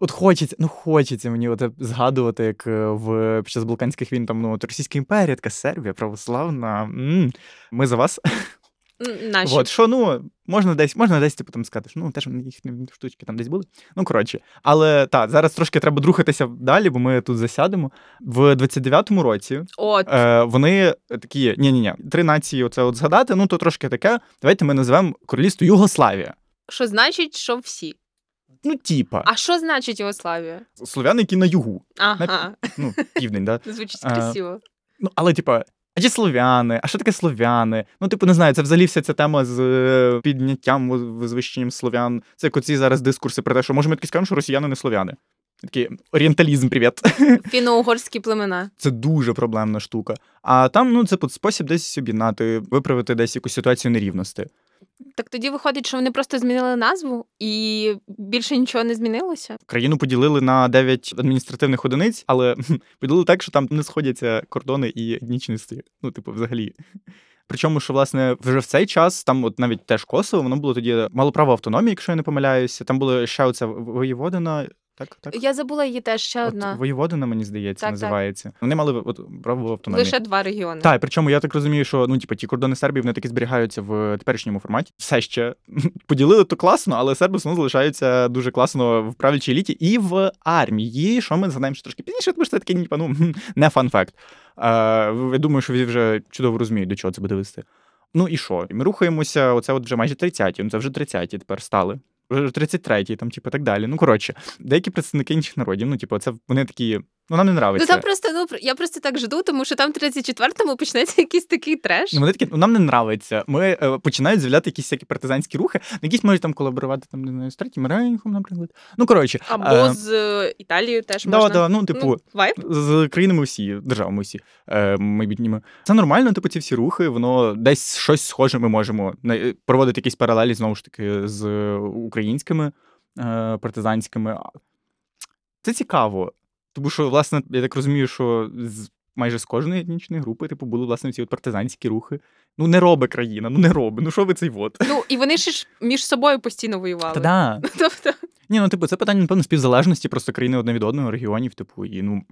От хочеться, ну хочеться мені от згадувати, як е, в під час Балканських війн там ну, от Російська імперія, така Сербія, православна. М-м. Ми за вас. Наші. От, що, ну, можна десь можна десь типу, там сказати, що ну, теж їхні штучки там десь були. Ну, коротше. Але так, зараз трошки треба рухатися далі, бо ми тут засядемо. В 29-му році от. Е, вони такі: ні-ні-ні, три нації оце от згадати, ну то трошки таке. Давайте ми назвемо королівство Югославія. Що значить, що всі? Ну, типа. А що значить Югославія? Слов'яни, які на югу. Ага. На, ну, південь, да? Звучить красиво. Ну, але, типа, а чи слов'яни? А що таке слов'яни? Ну, типу, не знаю, це взагалі вся ця тема з е, підняттям, визвищенням слов'ян. Це як оці зараз дискурси про те, що може ми таки скажемо, що росіяни не слов'яни. Такий орієнталізм, привіт. Фіно-угорські племена. Це дуже проблемна штука. А там, ну, це спосіб десь об'єднати, виправити десь якусь ситуацію нерівності. Так тоді виходить, що вони просто змінили назву і більше нічого не змінилося. Країну поділили на 9 адміністративних одиниць, але поділили так, що там не сходяться кордони і етнічності. Ну, типу, взагалі. Причому, що власне вже в цей час там, от навіть теж Косово, воно було тоді мало право автономії, якщо я не помиляюся. Там було ще оця воєводина, так, так. Я забула її теж ще от одна. Воєводина, мені здається, так, називається. Так. Вони мали от, право автономії. Лише два регіони. Так, причому я так розумію, що ну, типу, ті кордони Сербії вони таки зберігаються в теперішньому форматі. Все ще поділили то класно, але серби все залишаються дуже класно в правлячій еліті і в армії. Що ми згадаємо ще трошки пізніше, тому що це такий типу, ну, не фан-факт. Я думаю, що ви вже чудово розуміють, до чого це буде вести. Ну і що? Ми рухаємося, оце от вже майже 30-ті, ну це вже 30-ті тепер стали. 33-й, там, типу, так далі. Ну, коротше, деякі представники інших народів, ну, типу, це вони такі. Ну, нам не нравиться. Ну, там просто, ну, я просто так жду, тому що там в 34-му почнеться якийсь такий треш. Ну, вони такі, ну, нам не нравиться. Ми е, починають з'являти якісь всякі партизанські рухи, якісь можуть там колаборувати там, не знаю, з третім рейхом, наприклад. Ну, коротше. Або е, з е, Італією теж да, можна. Да, ну, типу, ну, з країнами всі, державами всі е, майбутніми. Це нормально, типу, ці всі рухи, воно десь щось схоже ми можемо проводити якісь паралелі, знову ж таки, з українськими. Е, партизанськими. Це цікаво. Тому що, власне, я так розумію, що з майже з кожної етнічної групи, типу, були власне ці от партизанські рухи. Ну, не робить країна, ну не робить. Ну що ви цей вот? Ну, і вони ж між собою постійно воювали. Та да. Тобто. Ні, ну типу, це питання, напевно, співзалежності просто країни одне від одного, регіонів, типу, і ну.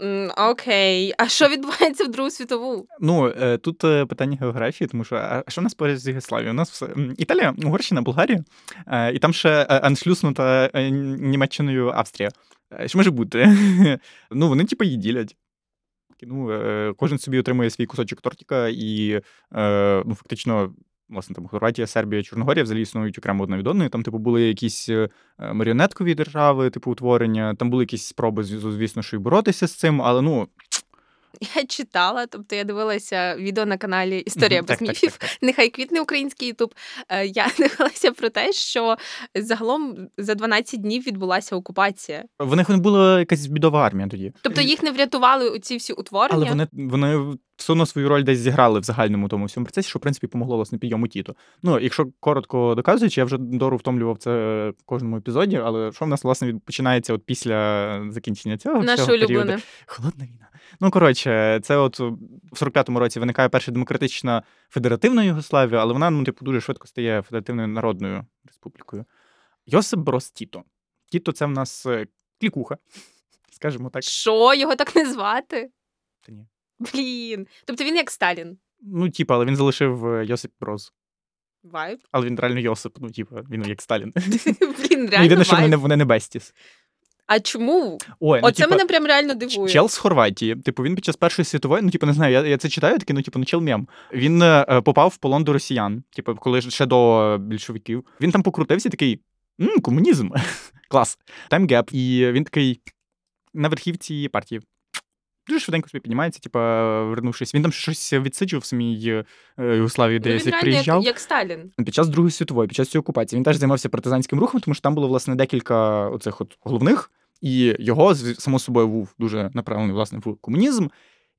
Mm, окей. А що відбувається в Другу світову? Ну, е, тут е, питання географії, тому що а що в нас поряд з Єгославією? У нас все Італія, Угорщина, Болгарія, е, і там ще аншлюснута Німеччиною Австрія. Що може бути? Ну, вони, типу, її ділять. Ну, Кожен собі отримує свій кусочок тортика, і ну, фактично власне там Хорватія, Сербія, Чорногорія взагалі існують окремо одна від одної. Там, типу, були якісь е, маріонеткові держави, типу утворення. Там були якісь спроби, звісно, що й боротися з цим, але ну. Я читала, тобто я дивилася відео на каналі Історія без міфів. Нехай квітне український Ютуб. Е, я дивилася про те, що загалом за 12 днів відбулася окупація. В них була якась бідова армія тоді. Тобто їх не врятували у ці всі утворення. Але вони вони все одно свою роль десь зіграли в загальному тому всьому процесі, що в принципі помогло власне підйому тіто. Ну, якщо коротко доказуючи, я вже дору втомлював це в кожному епізоді, але що в нас власне починається от після закінчення цього Наше всього періоду? Холодна війна. Ну коротше, це от в 45-му році виникає перша демократична федеративна Югославія, але вона ну типу дуже швидко стає федеративною народною республікою. Йосип Брос Тіто. Тіто це в нас е, клікуха, скажімо так. Що його так не звати? Та ні. Блін. Тобто він як Сталін. Ну, типу, але він залишив е, Йосип Броз. Вайб. Але він реально Йосип, ну, типу, він як Сталін. Блін, реально. Ну, Єдине, що вони не besties. А чому? Ой, ну, Оце типу, мене прям реально дивує. Чел з Хорватії. Типу, він під час Першої світової, ну, типу, не знаю, я, я це читаю, такий, ну, типу, ну, чел мем. Він е, попав в полон до росіян, типу, коли ще до більшовиків. Він там покрутився, такий м комунізм. Клас. Time gap. І він такий на верхівці партії. Дуже швиденько собі піднімається, типу, вернувшись. Він там щось відсиджував в самій е, Югославії, де ну, він приїжджав. як, як Сталін. Під час Другої світової, під час цієї окупації, він теж займався партизанським рухом, тому що там було власне декілька оцих от головних, і його само собою був дуже направлений власне в комунізм.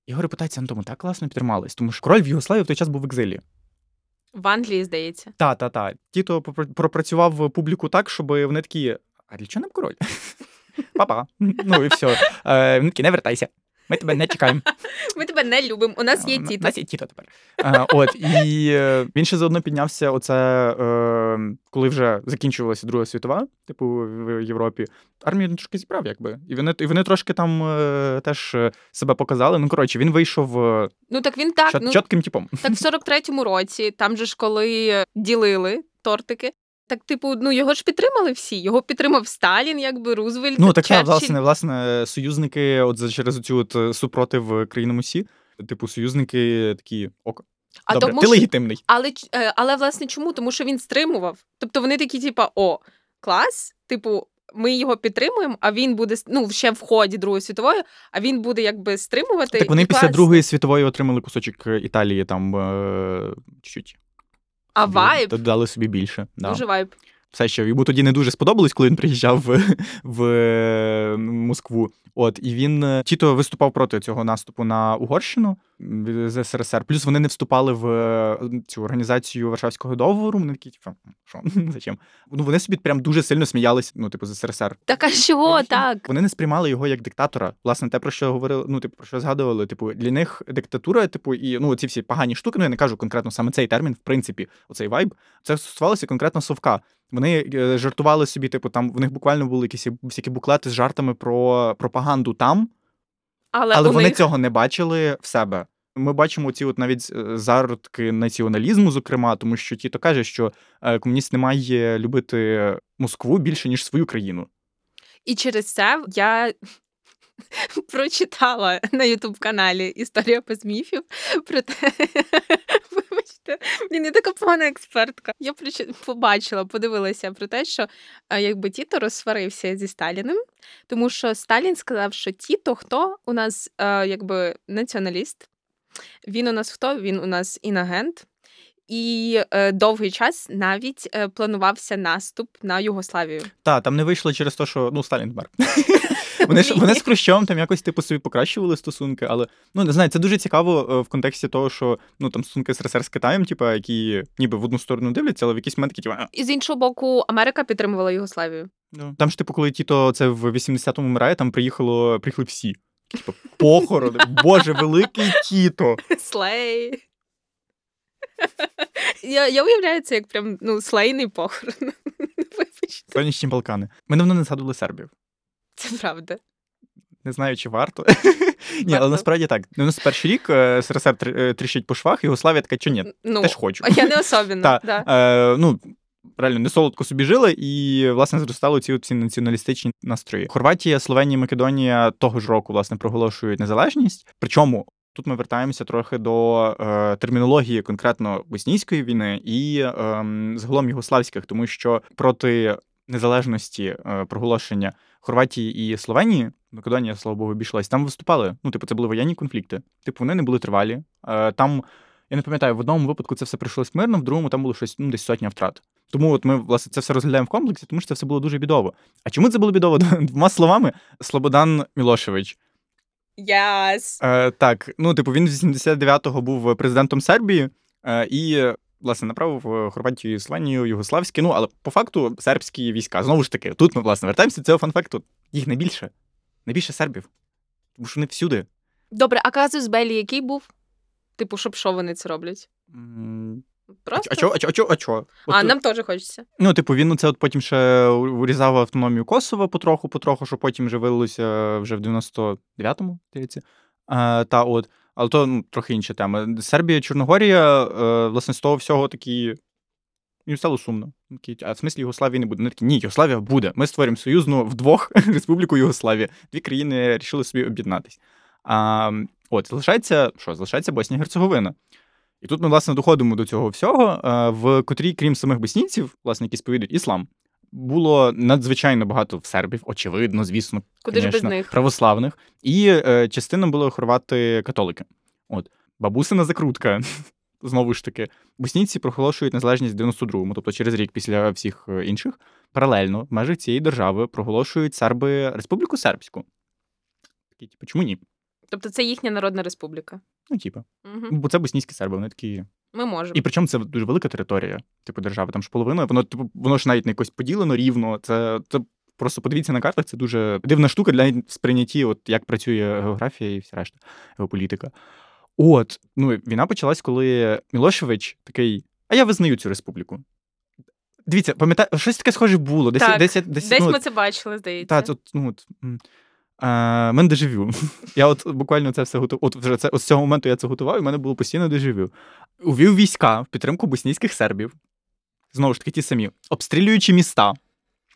Його репутація на тому так класно підтрималась, тому що король в Югославії в той час був в екзилі. В Англії, здається. Та, та, та. Тіто пропрацював публіку так, щоб вони такі: а для чого нам король? Папа. Ну і все. Не вертайся. Ми тебе не чекаємо. Ми тебе не любимо. У нас є У нас є тіто тепер. От, і е, він ще заодно піднявся, оце, е, коли вже закінчувалася Друга світова, типу, в Європі. Армію він трошки зібрав, якби. І вони, і вони трошки там е, теж е, себе показали. Ну, коротше, він вийшов е, Ну так він так. чот- ну, чітким типом. Так в 43-му році, там же ж коли ділили тортики. Так, типу, ну його ж підтримали всі. Його підтримав Сталін, якби Рузвельт. Ну, так, Черчилль. власне, власне, союзники, от через цю от е, супротив країнам усі, типу, союзники такі ок. А Добре, тому ти що- легітимний. Але е, але власне чому? Тому що він стримував. Тобто вони такі, типа, о, клас, типу, ми його підтримуємо, а він буде ну ще в ході Другої світової, а він буде якби стримувати. Так вони після класно. Другої світової отримали кусочок е, Італії там е, чуть-чуть. А вайб Додали собі більше. Да. дуже вайб. Все ще йому тоді не дуже сподобалось, коли він приїжджав в, в е, Москву. От і він чи Тіто виступав проти цього наступу на Угорщину з СРСР. Плюс вони не вступали в е, цю організацію Варшавського договору. Вони такі, типу, що зачем? Ну вони собі прям дуже сильно сміялись, ну, типу, з СРСР. Так а чого так? Вони не сприймали його як диктатора. Власне, те, про що говорили, ну, типу, про що згадували, типу, для них диктатура, типу, і ну, ці всі погані штуки, ну я не кажу конкретно саме цей термін, в принципі, оцей вайб, це стосувалося конкретно совка. Вони е, жартували собі, типу, там в них буквально були якісь всякі буклети з жартами про пропаганду там, Але, але вони них... цього не бачили в себе. Ми бачимо ці от навіть е, зародки націоналізму, зокрема, тому що Тіто каже, що е, комуніст не має любити Москву більше ніж свою країну. І через це я прочитала на Ютуб-каналі Історія без міфів про те. Вибачте, блін, я така погана експертка. Я побачила, подивилася про те, що е, якби Тіто розсварився зі Сталіним, тому що Сталін сказав, що Тіто хто у нас е, якби націоналіст. Він у нас хто? Він у нас інагент. І е, довгий час навіть е, планувався наступ на Югославію. Так, там не вийшло через те, що ну Сталін вмер. Вони ж вони з Хрущовим там якось типу собі покращували стосунки, але ну не знаю, це дуже цікаво е, в контексті того, що ну там стосунки СРСР з Китаєм, типу, які ніби в одну сторону дивляться, але в якийсь момент такі, типу, І з іншого боку, Америка підтримувала Югославію. ну». там ж, типу, коли Тіто це в 80-му вмирає, там приїхало, приїхали всі. Типу, похорони. Боже, великий Тіто. Слей. Я, я уявляю це як прям ну, слейний похорон. Вибачте, Сонячні Балкани. Ми давно не згадували сербів. це правда. Не знаю, чи варто. Ні, але насправді так. 91 рік е, СРСР е, тріщить по швах, Югославія така, що ні, Ну, теж хочу. а я не особливо. Та, да. Е, ну, реально не солодко собі жили, і власне зростали ці ці націоналістичні настрої. Хорватія, Словенія, Македонія того ж року власне проголошують незалежність. Причому тут ми вертаємося трохи до е, термінології конкретно боснійської війни і е, загалом югославських, тому що проти незалежності е, проголошення Хорватії і Словенії Македонія, слава Богу, обійшлась. Там виступали. Ну, типу, це були воєнні конфлікти. Типу, вони не були тривалі. Е, там, я не пам'ятаю, в одному випадку це все прийшлось мирно, в другому там було щось ну, десь сотня втрат. Тому от ми власне це все розглядаємо в комплексі, тому що це все було дуже бідово. А чому це було бідово? Двома словами, Слободан Мілошевич. Yes. Е, Так, ну, типу, він з 89-го був президентом Сербії е, і, власне, направив Хорватію, Словенію, Югославські. Ну, але по факту сербські війська. Знову ж таки, тут ми, власне, вертаємося до цього фанфакту. Їх найбільше. Найбільше сербів. Тому що вони всюди. Добре, а казус Белі який був? Типу, щоб що вони це роблять? Просто? А чо, а чо, а чо, а чо? А, нам теж хочеться. Ну, типу, він це от потім ще урізав автономію Косова потроху, потроху, що потім вже вилилося вже в 99-му, здається. Та от, але то ну, трохи інша тема. Сербія, Чорногорія, е, власне, з того всього такі. Їм стало сумно. А в смислі Югославії не буде. Вони такі, ні, Югославія буде. Ми створимо союзну вдвох Республіку Югославія. Дві країни рішили собі об'єднатись. А, От, залишається що? Залишається Боснія Герцеговина. І тут ми, власне, доходимо до цього всього, в котрій, крім самих боснійців, власне, які сповідують іслам, було надзвичайно багато в сербів, очевидно, звісно, Куди конечно, ж без них? православних, і е, частина було хорвати католики. От бабусина закрутка. Знову ж таки, боснійці проголошують незалежність в 92-му, тобто через рік після всіх е, інших. Паралельно в межах цієї держави проголошують серби Республіку Сербську. Такі, типу, чому ні? Тобто це їхня народна республіка. Ну, типу. Угу. Бо це боснійські серби, вони такі. Ми можемо. І причому це дуже велика територія, типу, держави. Там ж половина, воно типу, воно ж навіть не якось поділено рівно. Це це просто подивіться на картах, це дуже дивна штука для сприйнятті, от як працює географія і вся решта геополітика. От, ну війна почалась, коли Мілошевич такий, а я визнаю цю республіку. Дивіться, пам'ятаю, щось таке схоже було. Десь так, десь, десь, десь ну, ми це бачили, здається. Так, от, ну, от, а, мене дежавю. Я от буквально це все готував. От вже це от з цього моменту я це готував, і в мене було постійно дежавю. Увів війська в підтримку боснійських сербів. Знову ж таки, ті самі, обстрілюючи міста.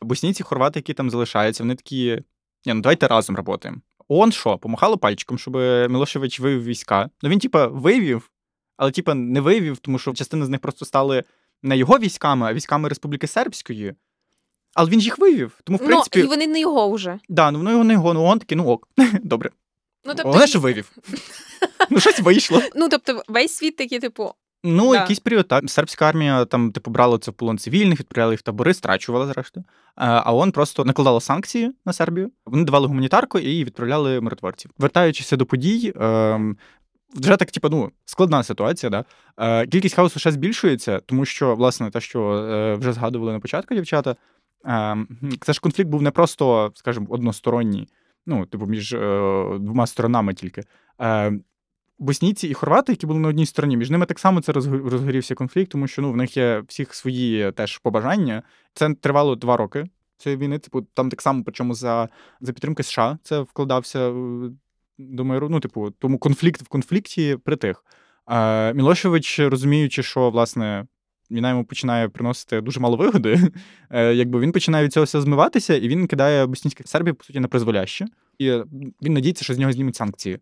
Боснійці, хорвати, які там залишаються, вони такі. Ні, ну давайте разом працюємо. Он що, помахало пальчиком, щоб Милошевич вивів війська. Ну він, типа, вивів, але типа не вивів, тому що частина з них просто стали не його військами, а військами Республіки Сербської. Але він ж їх вивів. Тому, в ну, принципі... Ну, і вони не його вже. Да, ну воно не його, ну он такий, ну ок. Добре. Ну, тобто... Головне, що вивів. Ну, щось вийшло. Ну, тобто, весь світ такий, типу. Ну, да. якийсь період, так. Сербська армія там, типу, брала це в полон цивільних, відправляли їх в табори, страчувала, зрештою. А ООН просто накладала санкції на Сербію. Вони давали гуманітарку і відправляли миротворців. Вертаючися до подій, ем, вже так, типу, ну, складна ситуація, да. Е, кількість хаосу ще збільшується, тому що, власне, те, що е, вже згадували на початку дівчата. Ем, це ж конфлікт був не просто, скажімо, односторонній, ну, типу, між е, двома сторонами тільки. Е, Боснійці і хорвати, які були на одній стороні, між ними так само це розгорівся конфлікт, тому що ну, в них є всіх свої теж побажання. Це тривало два роки цієї війни. Типу, там так само, причому за за підтримки США це вкладався е, до миру. Ну, типу, тому конфлікт в конфлікті притих. Е, Мілошевич, розуміючи, що власне війна йому починає приносити дуже мало вигоди. Е, якби він починає від цього все змиватися, і він кидає боснійських сербів, по суті, на призволяще. І він надіється, що з нього знімуть санкції.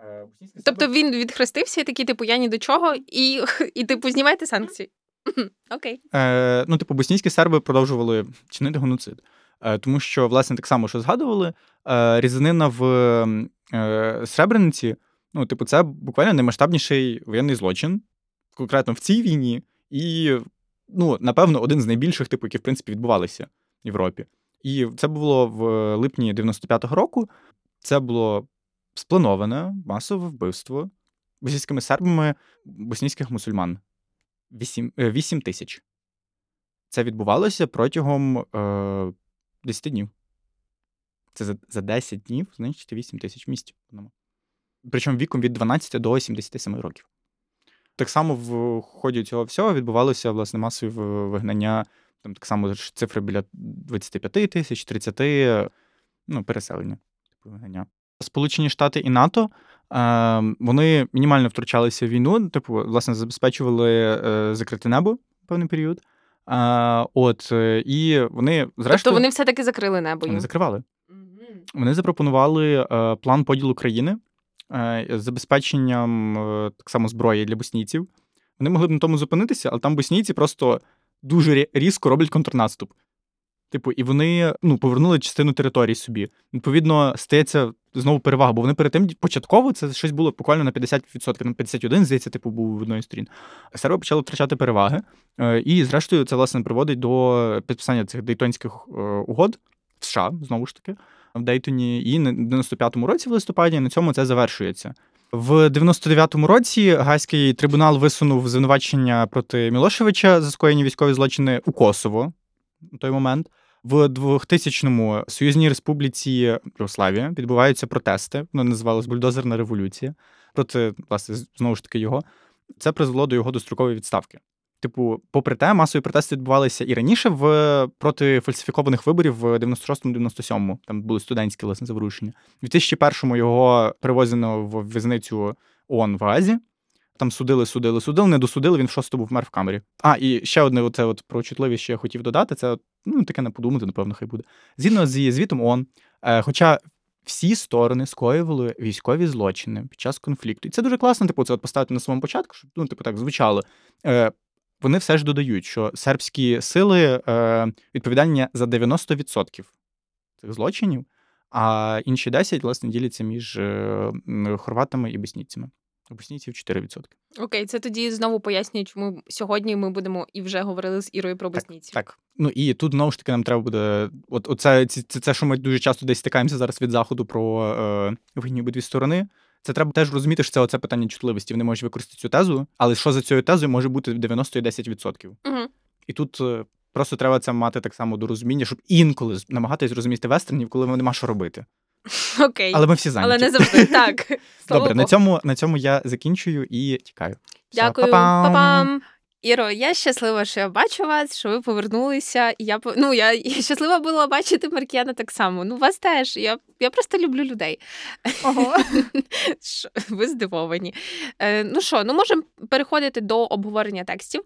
Е, тобто він відхрестився і такий, типу, я ні до чого, і, і типу, знімайте санкції. Окей. Е, Ну, типу, боснійські серби продовжували чинити геноцид. Е, Тому що, власне, так само, що згадували, е, різанина в е, Сребрениці, ну, типу, це буквально наймасштабніший воєнний злочин, конкретно в цій війні. І, ну, напевно, один з найбільших, типу, які, в принципі, відбувалися в Європі. І це було в липні 95-го року. Це було сплановане масове вбивство босійськими сербами боснійських мусульман. 8, 8 е, тисяч. Це відбувалося протягом е, 10 днів. Це за за 10 днів, значить, 8 тисяч місць. Причому віком від 12 до 77 років. Так само в ході цього всього відбувалося власне масові вигнання, там так само цифри біля 25 тисяч, 30 ну, переселення, типу вигнання. Сполучені Штати і НАТО е, вони мінімально втручалися в війну, типу, власне, забезпечували е, закрите небо певний період. Е, от, І вони зрештою... Тобто вони все-таки закрили небо. Вони закривали. Вони запропонували план поділу країни. Е, забезпеченням е, так само зброї для боснійців. Вони могли б на тому зупинитися, але там боснійці просто дуже різко роблять контрнаступ. Типу, і вони ну, повернули частину території собі. Відповідно, стається знову перевага, бо вони перед тим початково це щось було буквально на 50%, на 51, здається, типу, був в одної сторін. Серби почали втрачати переваги. Е, і, зрештою, це власне приводить до підписання цих дейтонських угод в США, знову ж таки, в Дейтоні, і на 95-му році в листопаді на цьому це завершується. В 99-му році Гаський трибунал висунув звинувачення проти Мілошевича за скоєні військові злочини у Косово на той момент. В 2000-му Союзній Республіці Югославія відбуваються протести. Вони називалися бульдозерна революція проти власне знову ж таки його. Це призвело до його дострокової відставки. Типу, попри те, масові протести відбувалися і раніше в проти фальсифікованих виборів в 96-97-му. Там були студентські власне заворушення. У 2001-му його привозено в в'язницю ООН в Азі. Там судили, судили, судили, не досудили, він в шостому вмер в камері. А, і ще одне оце от про чутливість, що я хотів додати, це ну, таке не подумати, напевно, хай буде. Згідно з звітом ООН, е, хоча всі сторони скоювали військові злочини під час конфлікту. І це дуже класно, типу, це от поставити на самому початку, щоб ну, типу, так звучало. Е, вони все ж додають, що сербські сили е, відповідальні за 90% цих злочинів, а інші 10, власне, діляться між е, хорватами і боснійцями. У боснійців 4%. Окей, це тоді знову пояснює, чому сьогодні ми будемо і вже говорили з Ірою про боснійців. Так, так. Ну і тут знову ж таки нам треба буде. От оце це, це, це, що ми дуже часто десь стикаємося зараз від заходу про е, вигідні обидві сторони. Це треба теж розуміти, що це оце питання чутливості. Вони можуть використати цю тезу, але що за цією тезою може бути 90 і 10%. Угу. І тут е, просто треба це мати так само до розуміння, щоб інколи намагатись зрозуміти вестернів, коли нема що робити. Окей. Але ми всі зайняті. Але не завжди так. Добре, на цьому на цьому я закінчую і тікаю. Дякую, Па-пам! Іро, я щаслива, що я бачу вас, що ви повернулися. І я ну, я, я щаслива була бачити Маркіяна так само. Ну, вас теж. Я я просто люблю людей. Ого. Ви здивовані. Е, Ну що, ну можемо переходити до обговорення текстів.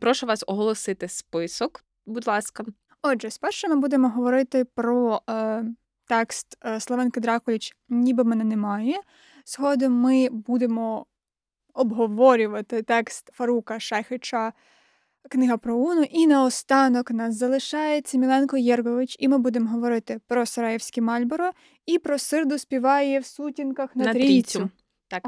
Прошу вас оголосити список, будь ласка. Отже, спершу ми будемо говорити про е, текст е, Славенки Дракуліч Ніби мене немає. Згодом ми будемо обговорювати текст Фарука Шахича. книга про Уну. І наостанок нас залишається Міленко Єргович, і ми будемо говорити про Сараєвське Мальборо і про Сирду співає в сутінках на, на трійцю. трійцю. Так.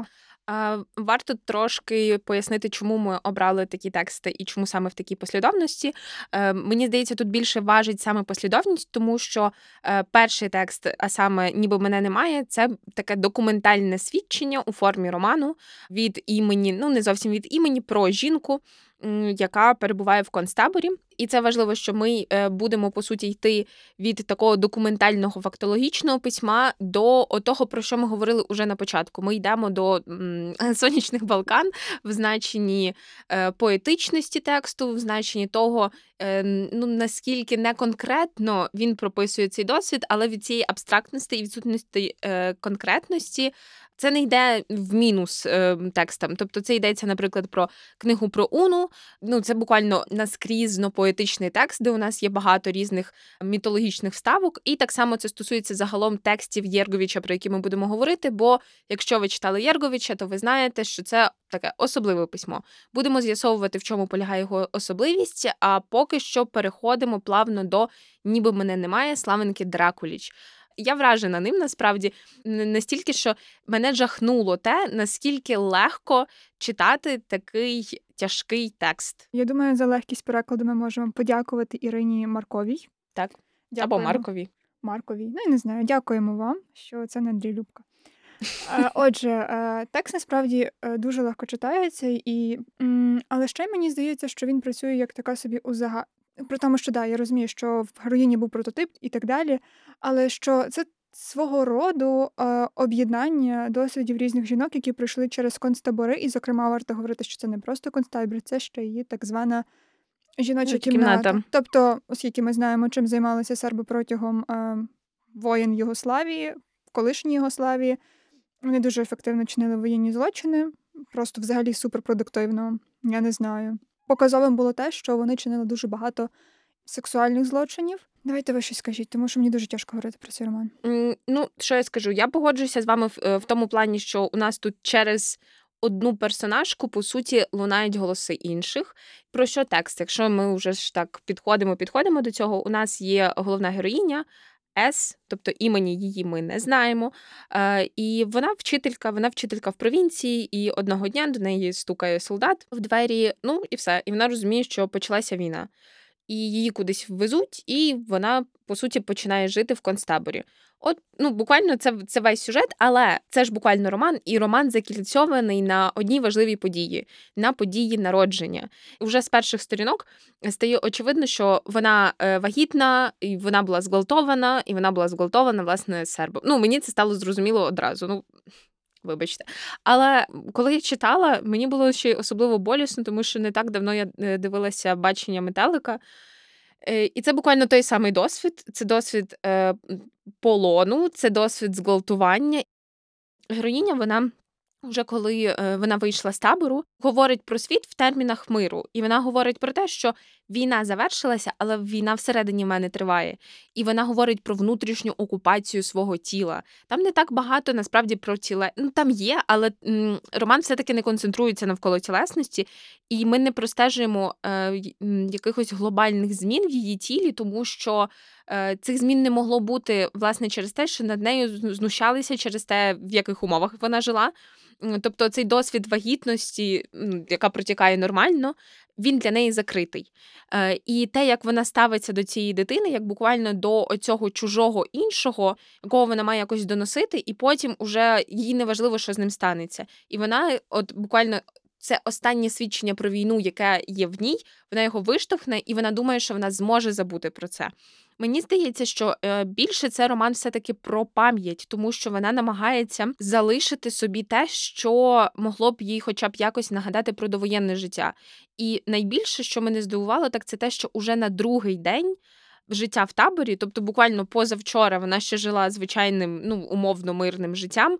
Варто трошки пояснити, чому ми обрали такі тексти і чому саме в такій послідовності. Е, мені здається, тут більше важить саме послідовність, тому що е, перший текст, а саме ніби мене немає, це таке документальне свідчення у формі роману від імені, ну не зовсім від імені, про жінку, яка перебуває в концтаборі. І це важливо, що ми е, будемо по суті йти від такого документального фактологічного письма до того, про що ми говорили уже на початку. Ми йдемо до сонячних Балкан в значенні е, поетичності тексту, в значенні того, е, ну наскільки не конкретно він прописує цей досвід, але від цієї абстрактності і відсутності конкретності це не йде в мінус е, текстам. Тобто це йдеться, наприклад, про книгу про Уну. Ну, це буквально наскрізно поетичний текст, де у нас є багато різних мітологічних вставок. І так само це стосується загалом текстів Єрговича, про які ми будемо говорити. Бо якщо ви читали Єрговича, то ви знаєте, що це таке особливе письмо. Будемо з'ясовувати, в чому полягає його особливість. А поки що переходимо плавно до ніби мене немає, Славенки Дракуліч. Я вражена ним насправді настільки, що мене жахнуло те, наскільки легко читати такий тяжкий текст. Я думаю, за легкість перекладу ми можемо подякувати Ірині Марковій. Так, Дякуємо. або Марковій. Марковій. Ну, я не знаю, дякуємо вам, що це не Андрій Любка. Отже, е, текст насправді е, дуже легко читається, і але ще мені здається, що він працює як така собі узага. При тому, що да, я розумію, що в героїні був прототип і так далі, але що це свого роду е, об'єднання досвідів різних жінок, які пройшли через концтабори, і, зокрема, варто говорити, що це не просто концтабір, це ще її так звана жіноча кімната. кімната. Тобто, оскільки ми знаємо, чим займалися серби протягом е, воєн Югославії, колишньої Югославії, вони дуже ефективно чинили воєнні злочини, просто взагалі суперпродуктивно, я не знаю. Показовим було те, що вони чинили дуже багато сексуальних злочинів. Давайте ви щось скажіть, тому що мені дуже тяжко говорити про цей роман. Mm, ну, що я скажу? Я погоджуюся з вами в, е, в тому плані, що у нас тут через одну персонажку, по суті, лунають голоси інших. Про що текст? Якщо ми вже ж так підходимо, підходимо до цього, у нас є головна героїня. С, тобто імені її ми не знаємо. Е, І вона вчителька, вона вчителька в провінції, і одного дня до неї стукає солдат в двері. Ну і все. І вона розуміє, що почалася війна. І її кудись везуть, і вона по суті починає жити в концтаборі. От, ну буквально це це весь сюжет, але це ж буквально роман, і роман закільцьований на одній важливій події на події народження. І вже з перших сторінок стає очевидно, що вона е, вагітна, і вона була зґвалтована, і вона була зґвалтована власне сербом. Ну мені це стало зрозуміло одразу. Ну. Вибачте, але коли я читала, мені було ще особливо болісно, тому що не так давно я е, дивилася бачення метелика. Е, і це буквально той самий досвід. Це досвід е, полону, це досвід зґвалтування. Героїня вона вже коли е, вона вийшла з табору, говорить про світ в термінах миру, і вона говорить про те, що війна завершилася, але війна всередині мене триває. І вона говорить про внутрішню окупацію свого тіла. Там не так багато насправді про тіле. Ну там є, але м, роман все-таки не концентрується навколо тілесності, і ми не простежуємо е, якихось глобальних змін в її тілі, тому що. Е, цих змін не могло бути власне через те, що над нею знущалися через те, в яких умовах вона жила. Тобто цей досвід вагітності, яка протікає нормально, він для неї закритий. Е, і те, як вона ставиться до цієї дитини, як буквально до цього чужого іншого, якого вона має якось доносити, і потім уже їй не важливо, що з ним станеться. І вона, от буквально. Це останнє свідчення про війну, яке є в ній. Вона його виштовхне, і вона думає, що вона зможе забути про це. Мені здається, що е, більше це роман все-таки про пам'ять, тому що вона намагається залишити собі те, що могло б їй, хоча б якось нагадати про довоєнне життя. І найбільше, що мене здивувало, так це те, що уже на другий день. Життя в таборі, тобто буквально позавчора вона ще жила звичайним, ну умовно мирним життям.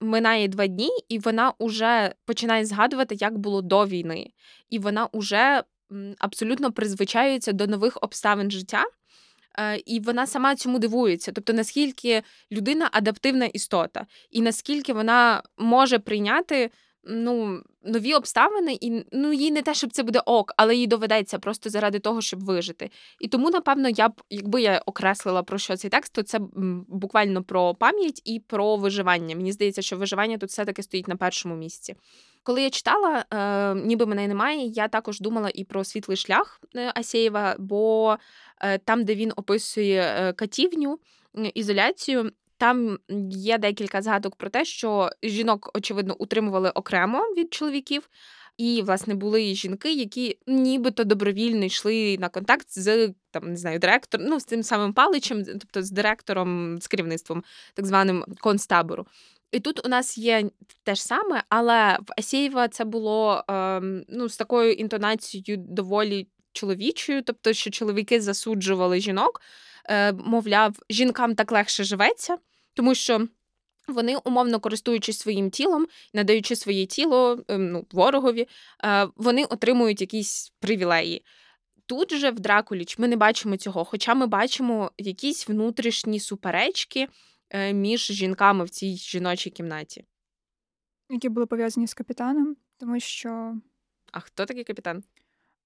Минає два дні, і вона вже починає згадувати, як було до війни, і вона вже абсолютно призвичаюється до нових обставин життя. Е, і вона сама цьому дивується. Тобто, наскільки людина адаптивна істота, і наскільки вона може прийняти ну, нові обставини, і ну їй не те, щоб це буде ок, але їй доведеться просто заради того, щоб вижити. І тому, напевно, я б, якби я окреслила про що цей текст, то це буквально про пам'ять і про виживання. Мені здається, що виживання тут все-таки стоїть на першому місці. Коли я читала, е, ніби мене немає, я також думала і про світлий шлях е, Асєєва, бо там, де він описує е, катівню, ізоляцію, там є декілька згадок про те, що жінок, очевидно, утримували окремо від чоловіків. І, власне, були жінки, які нібито добровільно йшли на контакт з там не знаю, директором, ну з тим самим паличем, тобто з директором, з керівництвом так званим концтабору. І тут у нас є те ж саме, але в Асєєва це було е, ну, з такою інтонацією доволі чоловічою, тобто, що чоловіки засуджували жінок, е, мовляв, жінкам так легше живеться, тому що. Вони, умовно користуючись своїм тілом, надаючи своє тіло ем, ну, ворогові, е, вони отримують якісь привілеї. Тут же в Дракуліч ми не бачимо цього, хоча ми бачимо якісь внутрішні суперечки, Е, між жінками в цій жіночій кімнаті. Які були пов'язані з капітаном, тому що. А хто такий капітан?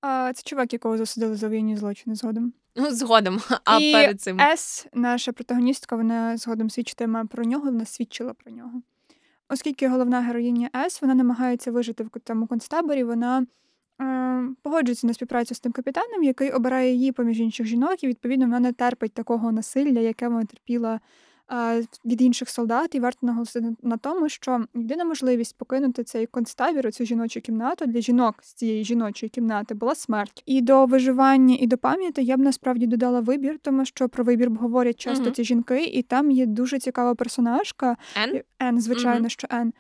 А, Це чувак, якого засудили за воєнні злочини згодом. Ну, згодом, а І перед цим. Ес, наша протагоністка, вона згодом свідчитиме про нього, вона свідчила про нього. Оскільки головна героїня Ес, вона намагається вижити в тому концтаборі, вона е, погоджується на співпрацю з тим капітаном, який обирає її поміж інших жінок, і відповідно вона не терпить такого насилля, яке вона терпіла від інших солдат, і варто наголосити на тому, що єдина можливість покинути цей концтабір, цю жіночу кімнату для жінок з цієї жіночої кімнати була смерть. І до виживання, і до пам'яті я б насправді додала вибір, тому що про вибір говорять часто угу. ці жінки, і там є дуже цікава персонажка. Ен, Ен звичайно, угу. що Ен.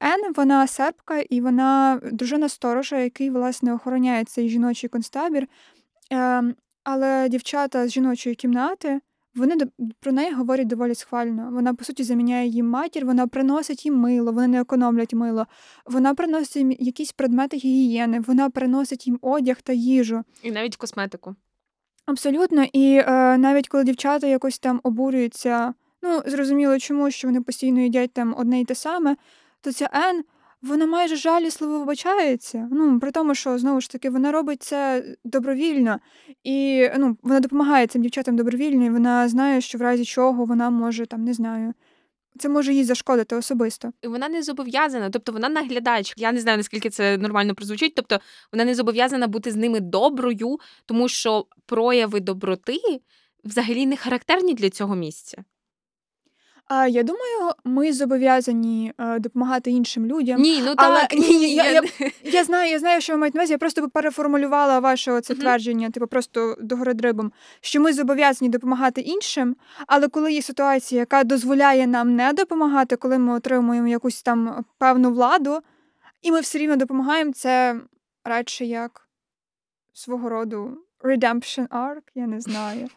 Ен, вона сербка, і вона дружина сторожа, який власне охороняє цей жіночий концтабір. Ем, але дівчата з жіночої кімнати. Вони про неї говорять доволі схвально. Вона, по суті, заміняє їм матір, вона приносить їм мило, вони не економлять мило. Вона приносить їм якісь предмети гігієни, вона приносить їм одяг та їжу. І навіть косметику. Абсолютно. І е, навіть коли дівчата якось там обурюються, ну, зрозуміло, чому що вони постійно їдять там одне й те саме, то ця Ен вона майже жалісливо вибачається. Ну, при тому, що знову ж таки вона робить це добровільно, і ну, вона допомагає цим дівчатам добровільно, і вона знає, що в разі чого вона може там не знаю. Це може їй зашкодити особисто. І вона не зобов'язана, тобто вона наглядач. Я не знаю, наскільки це нормально прозвучить. Тобто вона не зобов'язана бути з ними доброю, тому що прояви доброти взагалі не характерні для цього місця. А я думаю, ми зобов'язані е, допомагати іншим людям. Ні, ну але так, ні, ні, я, я, я знаю, я знаю, що ви маєте на увазі. Я просто переформулювала ваше це uh-huh. твердження, типу просто догори дрибом, що ми зобов'язані допомагати іншим, але коли є ситуація, яка дозволяє нам не допомагати, коли ми отримуємо якусь там певну владу, і ми все рівно допомагаємо, це радше як свого роду redemption arc, я не знаю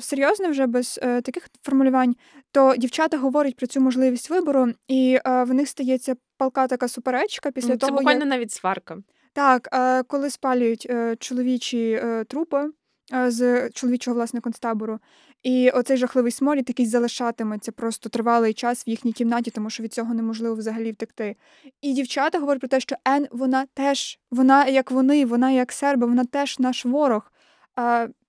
серйозно, вже без е, таких формулювань, то дівчата говорять про цю можливість вибору, і е, в них стається палка така суперечка після Це того. Це буквально як... навіть сварка. Так, е, коли спалюють е, чоловічі е, трупи е, з чоловічого власне концтабору, і оцей жахливий сморід який залишатиметься просто тривалий час в їхній кімнаті, тому що від цього неможливо взагалі втекти. І дівчата говорять про те, що Ен, вона теж, вона як вони, вона як серби, вона теж наш ворог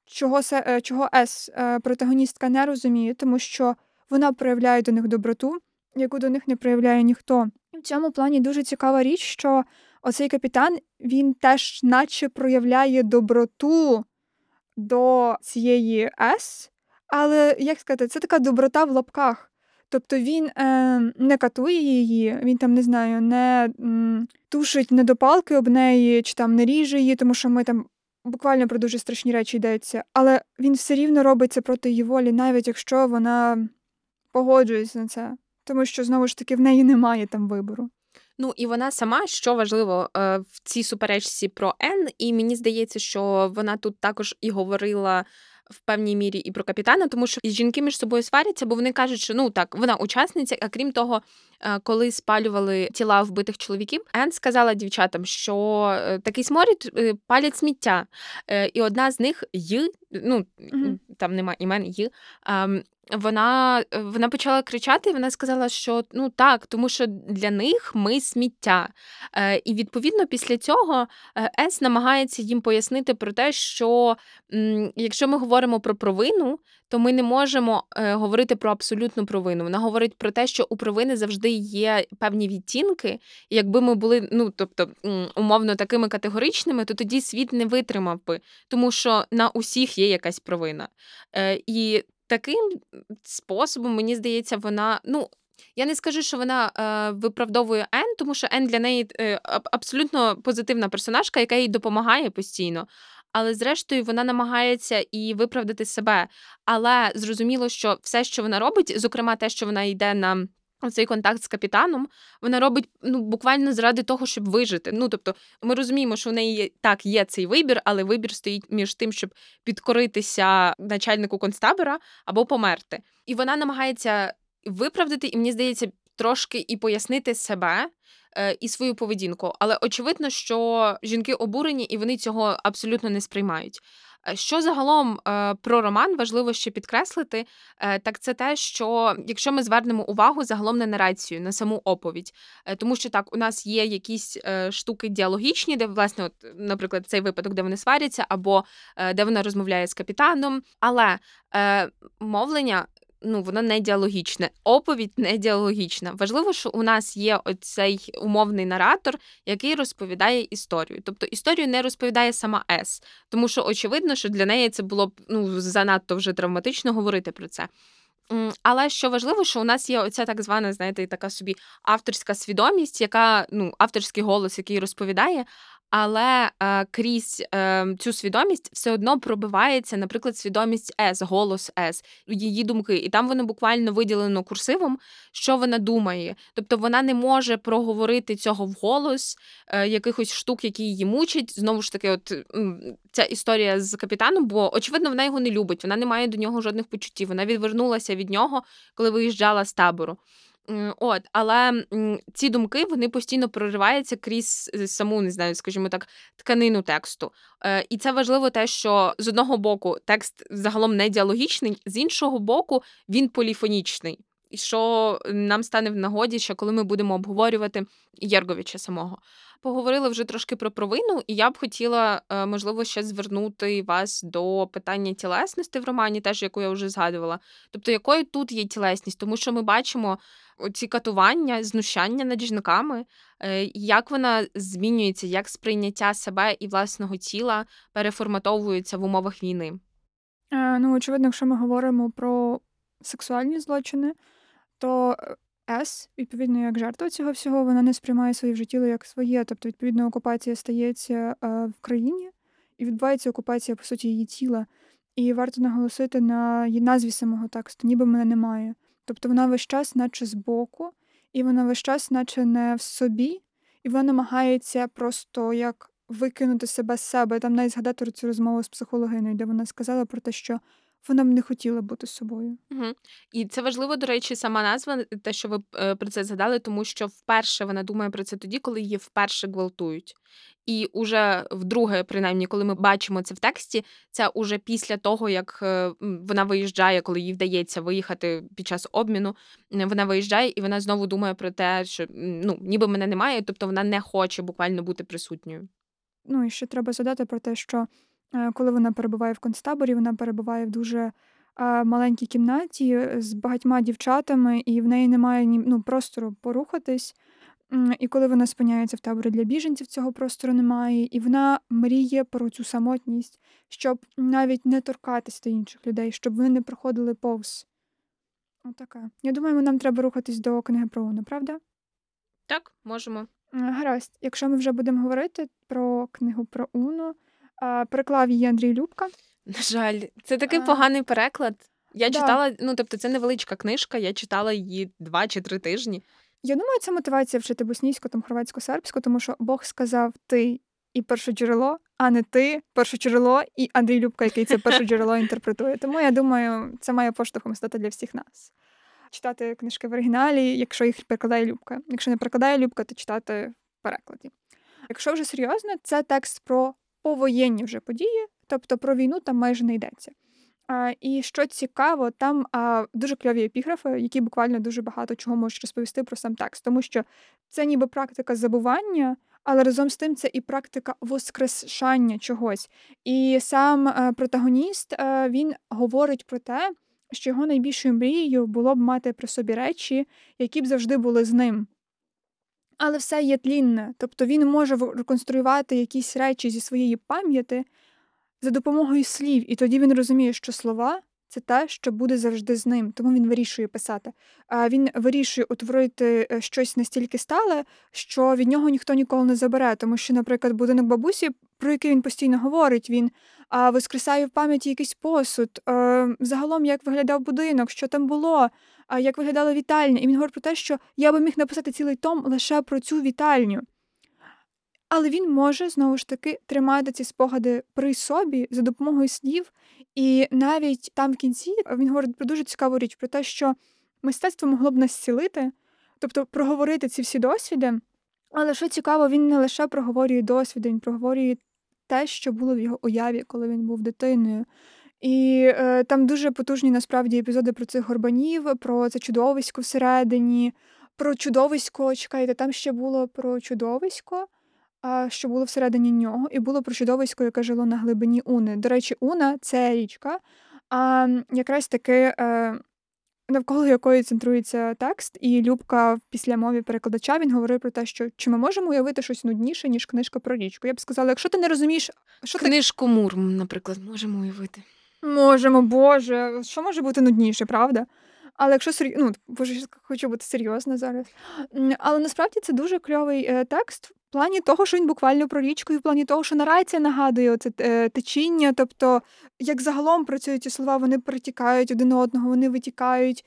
чого е, чого С е, протагоністка не розуміє, тому що вона проявляє до них доброту, яку до них не проявляє ніхто. В цьому плані дуже цікава річ, що оцей капітан він теж, наче проявляє доброту до цієї С, але як сказати, це така доброта в лапках. Тобто він е, не катує її, він там не знаю, не м, тушить недопалки об неї, чи там не ріже її, тому що ми там буквально про дуже страшні речі йдеться, але він все рівно робить це проти її волі, навіть якщо вона погоджується на це, тому що знову ж таки в неї немає там вибору. Ну і вона сама, що важливо е, в цій суперечці про Н, і мені здається, що вона тут також і говорила в певній мірі і про капітана, тому що жінки між собою сваряться, бо вони кажуть, що ну так, вона учасниця, а крім того, е, коли спалювали тіла вбитих чоловіків, Ен сказала дівчатам, що е, такий сморід е, палять сміття. І одна з них й, ну mm-hmm. там нема імен й, ем, вона вона почала кричати, і вона сказала, що ну так, тому що для них ми сміття. Е, І відповідно після цього е, Ес намагається їм пояснити про те, що якщо ми говоримо про провину, то ми не можемо е, говорити про абсолютну провину. Вона говорить про те, що у провини завжди є певні відтінки. І якби ми були, ну тобто, умовно такими категоричними, то тоді світ не витримав би, тому що на усіх є якась провина. І таким способом, мені здається, вона. ну, я не скажу, що вона е, виправдовує Ен, тому що Ен для неї е, абсолютно позитивна персонажка, яка їй допомагає постійно. Але зрештою вона намагається і виправдати себе. Але зрозуміло, що все, що вона робить, зокрема те, що вона йде на Оцей контакт з капітаном вона робить ну буквально заради того, щоб вижити. Ну тобто, ми розуміємо, що в неї так є цей вибір, але вибір стоїть між тим, щоб підкоритися начальнику концтабора або померти. І вона намагається виправдати, і мені здається, трошки і пояснити себе е, і свою поведінку. Але очевидно, що жінки обурені і вони цього абсолютно не сприймають. Е, що загалом е, про роман важливо ще підкреслити, так це те, що якщо ми звернемо увагу загалом на нарацію, на саму оповідь, тому що так, у нас є якісь штуки діалогічні, де, власне, от, наприклад, цей випадок, де вони сваряться, або де вона розмовляє з капітаном, але мовлення ну воно не діалогічне. Оповідь не діалогічна. Важливо, що у нас є оцей умовний наратор, який розповідає історію. Тобто історію не розповідає сама С, тому що очевидно, що для неї це було б ну занадто вже травматично говорити про це. Але що важливо, що у нас є оця так звана, знаєте, така собі авторська свідомість, яка ну авторський голос, який розповідає, але е, крізь е, цю свідомість все одно пробивається, наприклад, свідомість С, голос С, її думки, і там воно буквально виділено курсивом, що вона думає. Тобто вона не може проговорити цього вголос, е, якихось штук, які її мучать. Знову ж таки, от ця історія з капітаном, бо очевидно, вона його не любить, вона не має до нього жодних почуттів. Вона відвернулася від нього, коли виїжджала з табору. От, але ці думки вони постійно прориваються крізь е, саму, не знаю, скажімо так, тканину тексту. Е, і це важливо те, що з одного боку текст загалом не діалогічний, з іншого боку, він поліфонічний. І що нам стане в нагоді, що коли ми будемо обговорювати Єрговича самого. Поговорили вже трошки про провину, і я б хотіла, е, можливо, ще звернути вас до питання тілесності в романі, теж яку я вже згадувала. Тобто, якою тут є тілесність, тому що ми бачимо ці катування, знущання над жінками, е, як вона змінюється, як сприйняття себе і власного тіла переформатовується в умовах війни. Е, ну, очевидно, якщо ми говоримо про сексуальні злочини, то С, відповідно, як жертва цього всього, вона не сприймає своє вже тіло як своє. Тобто, відповідно, окупація стається е, в країні і відбувається окупація, по суті, її тіла. І варто наголосити на назві самого тексту, ніби мене немає. Тобто вона весь час, наче збоку, і вона весь час, наче не в собі, і вона намагається просто як викинути себе з себе. Там навіть згадати цю розмову з психологиною, де вона сказала про те, що вона б не хотіла бути собою. Угу. І це важливо, до речі, сама назва, те, що ви е, про це згадали, тому що вперше вона думає про це тоді, коли її вперше гвалтують. І уже вдруге, принаймні, коли ми бачимо це в тексті, це уже після того, як е, вона виїжджає, коли їй вдається виїхати під час обміну. Вона виїжджає і вона знову думає про те, що ну ніби мене немає, тобто вона не хоче буквально бути присутньою. Ну і ще треба згадати про те, що Е, коли вона перебуває в концтаборі, вона перебуває в дуже е, маленькій кімнаті з багатьма дівчатами, і в неї немає ні ну, простору порухатись. І коли вона спиняється в таборі для біженців, цього простору немає, і вона мріє про цю самотність, щоб навіть не торкатись до інших людей, щоб вони не проходили повз. Отака. Я думаю, нам треба рухатись до книги про Уну, правда? Так, можемо. Гаразд, якщо ми вже будемо говорити про книгу про Уну, Переклав її Андрій Любка. На жаль, це такий а... поганий переклад. Я да. читала, ну тобто, це невеличка книжка, я читала її два чи три тижні. Я думаю, це мотивація вчити боснійську, там хорватсько-сербську, тому що Бог сказав ти і перше джерело, а не ти перше джерело і Андрій Любка, який це перше джерело інтерпретує. Тому я думаю, це має поштовхом стати для всіх нас. Читати книжки в оригіналі, якщо їх перекладає Любка. Якщо не перекладає Любка, то читати в перекладі. Якщо вже серйозно, це текст про повоєнні вже події, тобто про війну там майже не йдеться. А, І що цікаво, там а, дуже кльові епіграфи, які буквально дуже багато чого можуть розповісти про сам текст, тому що це ніби практика забування, але разом з тим це і практика воскрешання чогось. І сам е, протагоніст е, він говорить про те, що його найбільшою мрією було б мати при собі речі, які б завжди були з ним але все є тлінне. Тобто він може реконструювати якісь речі зі своєї пам'яті за допомогою слів, і тоді він розуміє, що слова це те, що буде завжди з ним, тому він вирішує писати. А він вирішує утворити е, щось настільки стале, що від нього ніхто ніколи не забере. Тому що, наприклад, будинок бабусі, про який він постійно говорить, він воскресає в пам'яті якийсь посуд. Е, загалом, як виглядав будинок, що там було, як виглядала вітальня. І він говорить про те, що я би міг написати цілий том лише про цю вітальню. Але він може знову ж таки тримати ці спогади при собі за допомогою слів. І навіть там в кінці він говорить про дуже цікаву річ, про те, що мистецтво могло б нас зцілити, тобто проговорити ці всі досвіди. Але що цікаво, він не лише проговорює досвіди, він проговорює те, що було в його уяві, коли він був дитиною. І е, там дуже потужні насправді епізоди про цих горбанів, про це чудовисько всередині, про чудовисько. Чекайте, там ще було про чудовисько, а, що було всередині нього, і було про чудовисько, яке жило на глибині Уни. До речі, Уна це річка, а якраз таки. Е, Навколо якої центрується текст, і Любка після мові перекладача він говорив про те, що чи ми можемо уявити щось нудніше, ніж книжка про річку. Я б сказала, якщо ти не розумієш, що книжку ти... Мурм, наприклад, можемо уявити. Можемо, Боже, що може бути нудніше, правда? Але якщо серйозно, ну, боже, хочу бути серйозна зараз. Але насправді це дуже кльовий е, текст в плані того, що він буквально про річку, і в плані того, що нарація нагадує оце е, течіння. Тобто, як загалом працюють ці слова, вони перетікають один одного, вони витікають.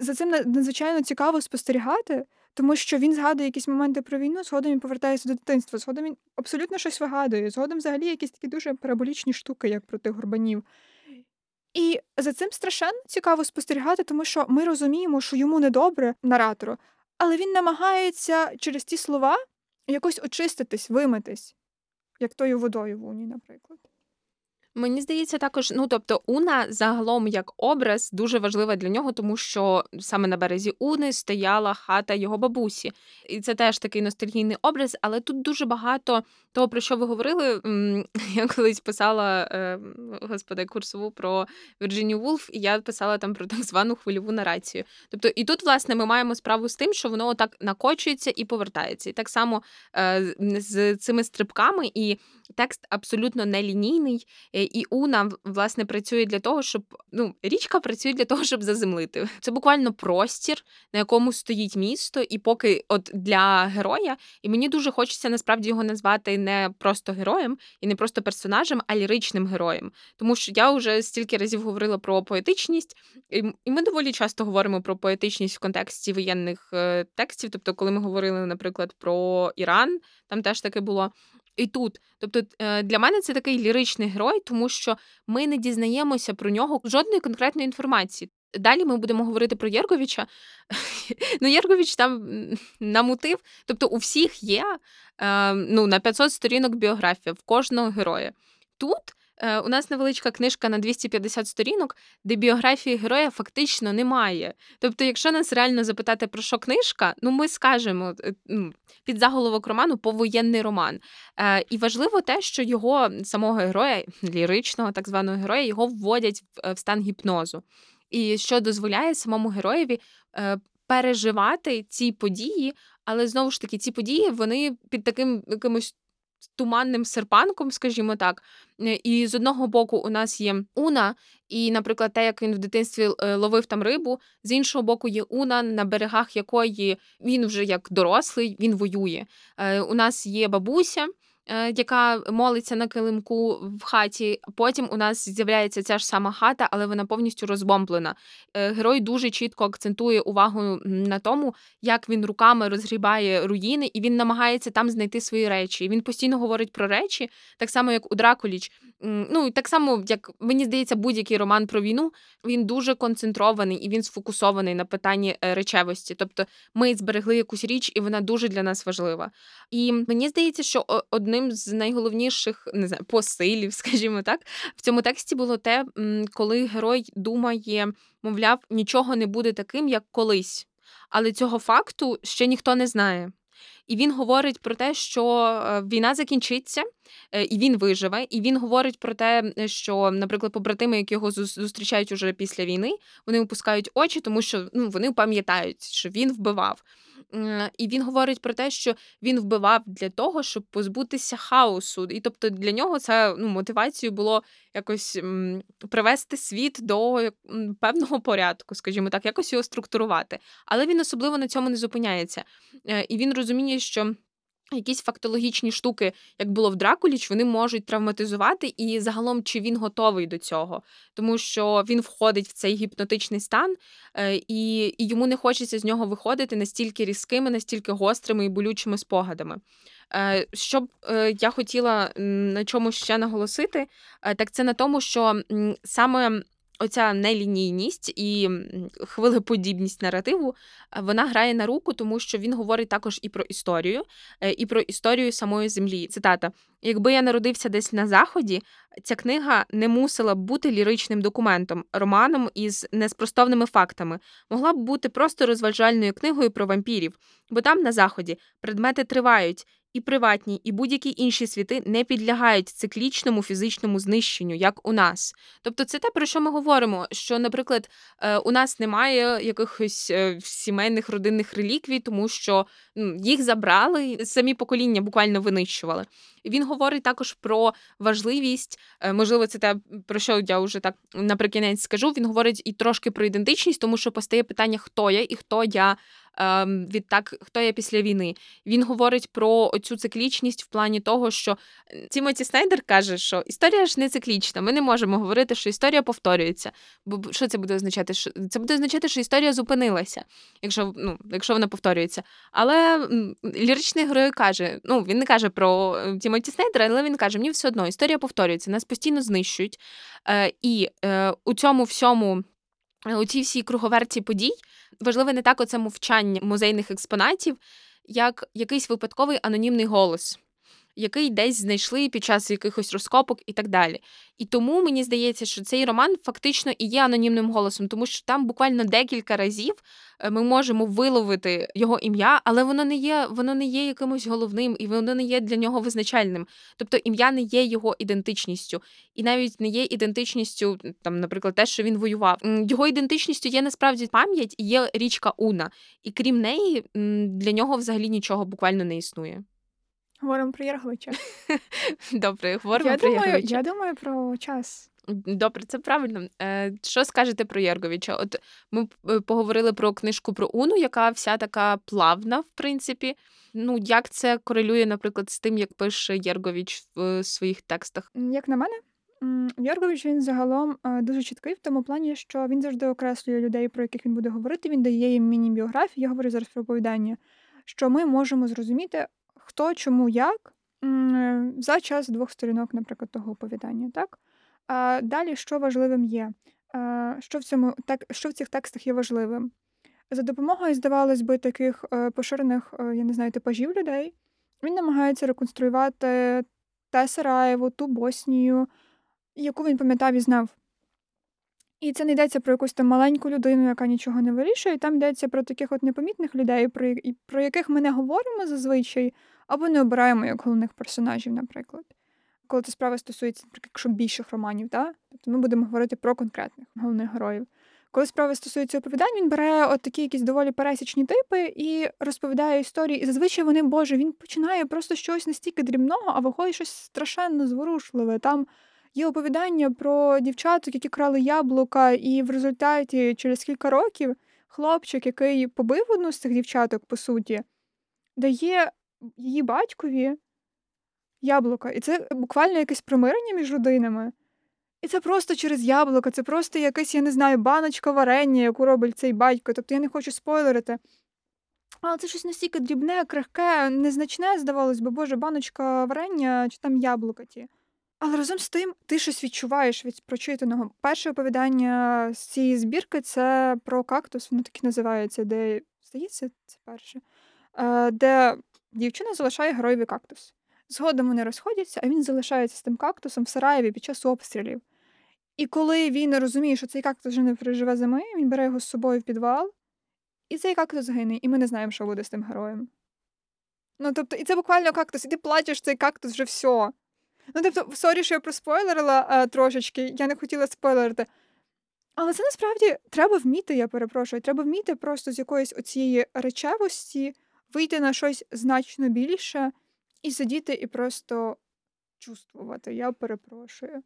За цим надзвичайно цікаво спостерігати, тому що він згадує якісь моменти про війну, згодом він повертається до дитинства, згодом він абсолютно щось вигадує, згодом взагалі якісь такі дуже параболічні штуки, як про тих горбанів. І за цим страшенно цікаво спостерігати, тому що ми розуміємо, що йому недобре наратору, але він намагається через ті слова якось очиститись, вимитись, як тою водою в уні, наприклад. Мені здається, також, ну тобто, Уна загалом як образ дуже важлива для нього, тому що саме на березі Уни стояла хата його бабусі, і це теж такий ностальгійний образ. Але тут дуже багато того, про що ви говорили. Я колись писала е, господи курсову про Вірджинію Вулф, і я писала там про так звану хвильову нарацію. Тобто, і тут, власне, ми маємо справу з тим, що воно так накочується і повертається. І так само е, з цими стрибками, і текст абсолютно нелінійний. І Уна власне працює для того, щоб ну річка працює для того, щоб заземлити. Це буквально простір, на якому стоїть місто, і поки от для героя, і мені дуже хочеться насправді його назвати не просто героєм і не просто персонажем, а ліричним героєм. Тому що я вже стільки разів говорила про поетичність, і ми доволі часто говоримо про поетичність в контексті воєнних е, текстів. Тобто, коли ми говорили, наприклад, про Іран, там теж таке було і тут. Тобто е, для мене це такий ліричний герой, тому що ми не дізнаємося про нього жодної конкретної інформації. Далі ми будемо говорити про Єрговича. Ну, Єргович там намутив. Тобто, у всіх є е, ну, на 500 сторінок біографія в кожного героя. Тут у нас невеличка книжка на 250 сторінок, де біографії героя фактично немає. Тобто, якщо нас реально запитати про що книжка, ну ми скажемо е, ну, під заголовок роману повоєнний роман. Е, і важливо те, що його самого героя, ліричного так званого героя, його вводять в стан гіпнозу. І що дозволяє самому героєві переживати ці події, але знову ж таки, ці події вони під таким якимось туманним серпанком, скажімо так. Е, і з одного боку, у нас є Уна, і, наприклад, те, як він в дитинстві е, ловив там рибу, з іншого боку, є Уна, на берегах якої він вже як дорослий, він воює. Е, у нас є бабуся. Е, яка молиться на килимку в хаті. Потім у нас з'являється ця ж сама хата, але вона повністю розбомблена. Е, герой дуже чітко акцентує увагу на тому, як він руками розгрібає руїни, і він намагається там знайти свої речі. Він постійно говорить про речі, так само як у Дракуліч. Ну так само, як мені здається, будь-який роман про війну він дуже концентрований і він сфокусований на питанні е, речевості. Тобто ми зберегли якусь річ, і вона дуже для нас важлива. І мені здається, що одним з найголовніших не знаю, посилів, скажімо так, в цьому тексті було те, коли герой думає, мовляв, нічого не буде таким, як колись. Але цього факту ще ніхто не знає. І він говорить про те, що е, війна закінчиться, е, і він виживе. І він говорить про те, що, наприклад, побратими, які його зустрічають уже після війни, вони опускають очі, тому що ну, вони пам'ятають, що він вбивав. І він говорить про те, що він вбивав для того, щоб позбутися хаосу. І тобто для нього це ну, мотивацією було якось привести світ до певного порядку, скажімо так, якось його структурувати. Але він особливо на цьому не зупиняється. Е, і він розуміє, що. Якісь фактологічні штуки, як було в Дракуліч, вони можуть травматизувати, і загалом чи він готовий до цього, тому що він входить в цей гіпнотичний стан, е, і і йому не хочеться з нього виходити настільки різкими, настільки гострими і болючими спогадами. Е, що б е, я хотіла на чому ще наголосити, так це на тому, що саме оця нелінійність і хвилеподібність наративу вона грає на руку, тому що він говорить також і про історію, е, і про історію самої землі. Цитата: якби я народився десь на заході, ця книга не мусила б бути ліричним документом, романом із неспростовними фактами, могла б бути просто розважальною книгою про вампірів, бо там на заході предмети тривають, і приватні, і будь-які інші світи не підлягають циклічному фізичному знищенню, як у нас. Тобто, це те, про що ми говоримо. Що, наприклад, е, у нас немає якихось е, сімейних родинних реліквій, тому що їх забрали, самі покоління буквально винищували. Він говорить також про важливість, е, можливо, це те, про що я вже так наприкінець скажу. Він говорить і трошки про ідентичність, тому що постає питання, хто я і хто я відтак, хто я після війни. Він говорить про цю циклічність в плані того, що Тімоті Снайдер каже, що історія ж не циклічна. Ми не можемо говорити, що історія повторюється. Бо що це буде означати? Це буде означати, що історія зупинилася, якщо ну, якщо вона повторюється. Але ліричний герой каже: ну він не каже про е, Тімоті Снайдера, але він каже: мені все одно історія повторюється, нас постійно знищують. Е, І е, у цьому всьому. У цій всій круговерті подій важливе не так оце мовчання музейних експонатів, як якийсь випадковий анонімний голос. Який десь знайшли під час якихось розкопок і так далі. І тому мені здається, що цей роман фактично і є анонімним голосом, тому що там буквально декілька разів е, ми можемо виловити його ім'я, але воно не є, воно не є якимось головним і воно не є для нього визначальним. Тобто ім'я не є його ідентичністю, і навіть не є ідентичністю, там, наприклад, те, що він воював. Його ідентичністю є насправді пам'ять і є річка Уна, і крім неї для нього взагалі нічого буквально не існує. Говоримо про Єрговича. Добре, говоримо я про думаю, Єрговича. Я думаю про час. Добре, це правильно. Е, що скажете про Єрговича? От ми е, поговорили про книжку про Уну, яка вся така плавна, в принципі. Ну, як це корелює, наприклад, з тим, як пише Єргович в е, своїх текстах? Як на мене, Єргович він загалом дуже чіткий в тому плані, що він завжди окреслює людей, про яких він буде говорити. Він дає їм міні-біографії, я говорю зараз про оповідання, що ми можемо зрозуміти, хто, чому, як за час двох сторінок, наприклад, того оповідання. Так? А далі, що важливим є? Що в цьому так, що в цих текстах є важливим? За допомогою, здавалось би, таких е, поширених, е, я не знаю, типажів людей, він намагається реконструювати те Сараєво, ту Боснію, яку він пам'ятав і знав. І це не йдеться про якусь там маленьку людину, яка нічого не вирішує. Там йдеться про таких от непомітних людей, про про яких ми не говоримо зазвичай, або не обираємо як головних персонажів, наприклад. Коли це справа стосується, наприклад, якщо більших романів, так? тобто ми будемо говорити про конкретних головних героїв. Коли справа стосується оповідань, він бере от такі якісь доволі пересічні типи і розповідає історії. І зазвичай вони, Боже, він починає просто щось настільки дрібного, а виходить щось страшенно зворушливе. Там Є оповідання про дівчаток, які крали яблука, і в результаті через кілька років хлопчик, який побив одну з цих дівчаток, по суті, дає її батькові яблука. І це буквально якесь примирення між родинами. І це просто через яблуко, це просто якась, я не знаю, баночка варення, яку робить цей батько. Тобто я не хочу спойлерити. Але це щось настільки дрібне, крихке, незначне, здавалось би, боже, баночка варення чи там яблука ті. Але разом з тим ти щось відчуваєш від прочитаного. Перше оповідання з цієї збірки це про кактус, воно так і називається, де здається, це перше, е, де дівчина залишає героєві кактус. Згодом вони розходяться, а він залишається з тим кактусом в Сараєві під час обстрілів. І коли він розуміє, що цей кактус вже не переживе зими, він бере його з собою в підвал, і цей кактус гине, і ми не знаємо, що буде з тим героєм. Ну, тобто, і це буквально кактус, і ти плачеш цей кактус вже все. Ну, тобто, sorry, що я проспойлерила а, трошечки, я не хотіла спойлерити. Але це насправді треба вміти, я перепрошую. Треба вміти просто з якоїсь оцієї речевості вийти на щось значно більше і сидіти і просто чувствувати. Я перепрошую.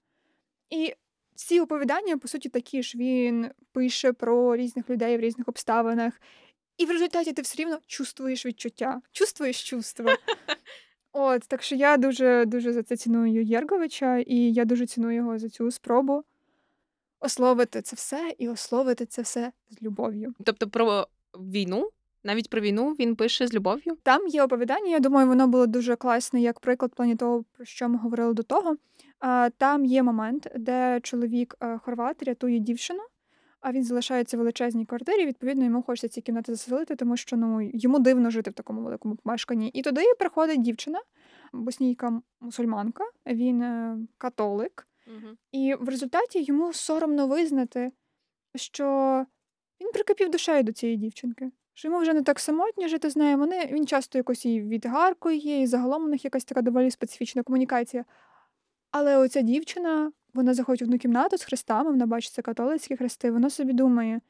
І ці оповідання, по суті, такі ж він пише про різних людей в різних обставинах. І в результаті ти все рівно чувствуєш відчуття, чувствуєш чувства. От, так що я дуже дуже за це ціную Єрговича, і я дуже ціную його за цю спробу ословити це все і ословити це все з любов'ю. Тобто про війну, навіть про війну він пише з любов'ю. Там є оповідання. Я думаю, воно було дуже класне, як приклад в плані того, про що ми говорили до того. Там є момент, де чоловік е, хорват рятує дівчину а він залишається в величезній квартирі. Відповідно, йому хочеться ці кімнати заселити, тому що ну йому дивно жити в такому великому помешканні. І туди приходить дівчина, боснійка мусульманка, він е, католик, угу. і в результаті йому соромно визнати, що він прикипів душею до цієї дівчинки. Що йому вже не так самотньо жити з нею. Вони він часто якось і відгаркує, і загалом у них якась така доволі специфічна комунікація. Але оця дівчина вона заходить в одну кімнату з хрестами, вона бачить це католицькі хрести, вона собі думає.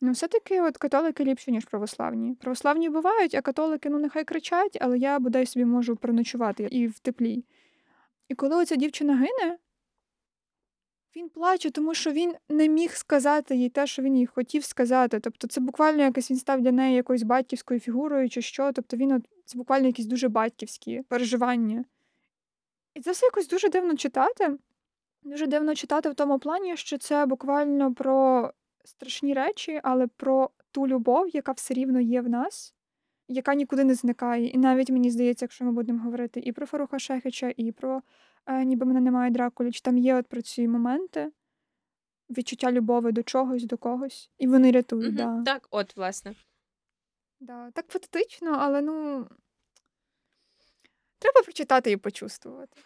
Ну, все-таки от католики ліпші, ніж православні. Православні бувають, а католики, ну, нехай кричать, але я бодай собі можу проночувати і в теплі. І коли оця дівчина гине, він плаче, тому що він не міг сказати їй те, що він їй хотів сказати. Тобто, це буквально якось він став для неї якоюсь батьківською фігурою, чи що. Тобто він це буквально якісь дуже батьківські переживання. І це все якось дуже дивно читати. Дуже дивно читати в тому плані, що це буквально про страшні речі, але про ту любов, яка все рівно є в нас, яка нікуди не зникає. І навіть мені здається, якщо ми будемо говорити і про Фаруха Шехича, і про е, ніби мене немає Дракулі, чи там є от про ці моменти відчуття любові до чогось, до когось, і вони рятують. Угу, да. Так, от, власне. Да, Так патетично, але ну Треба прочитати і почувствувати.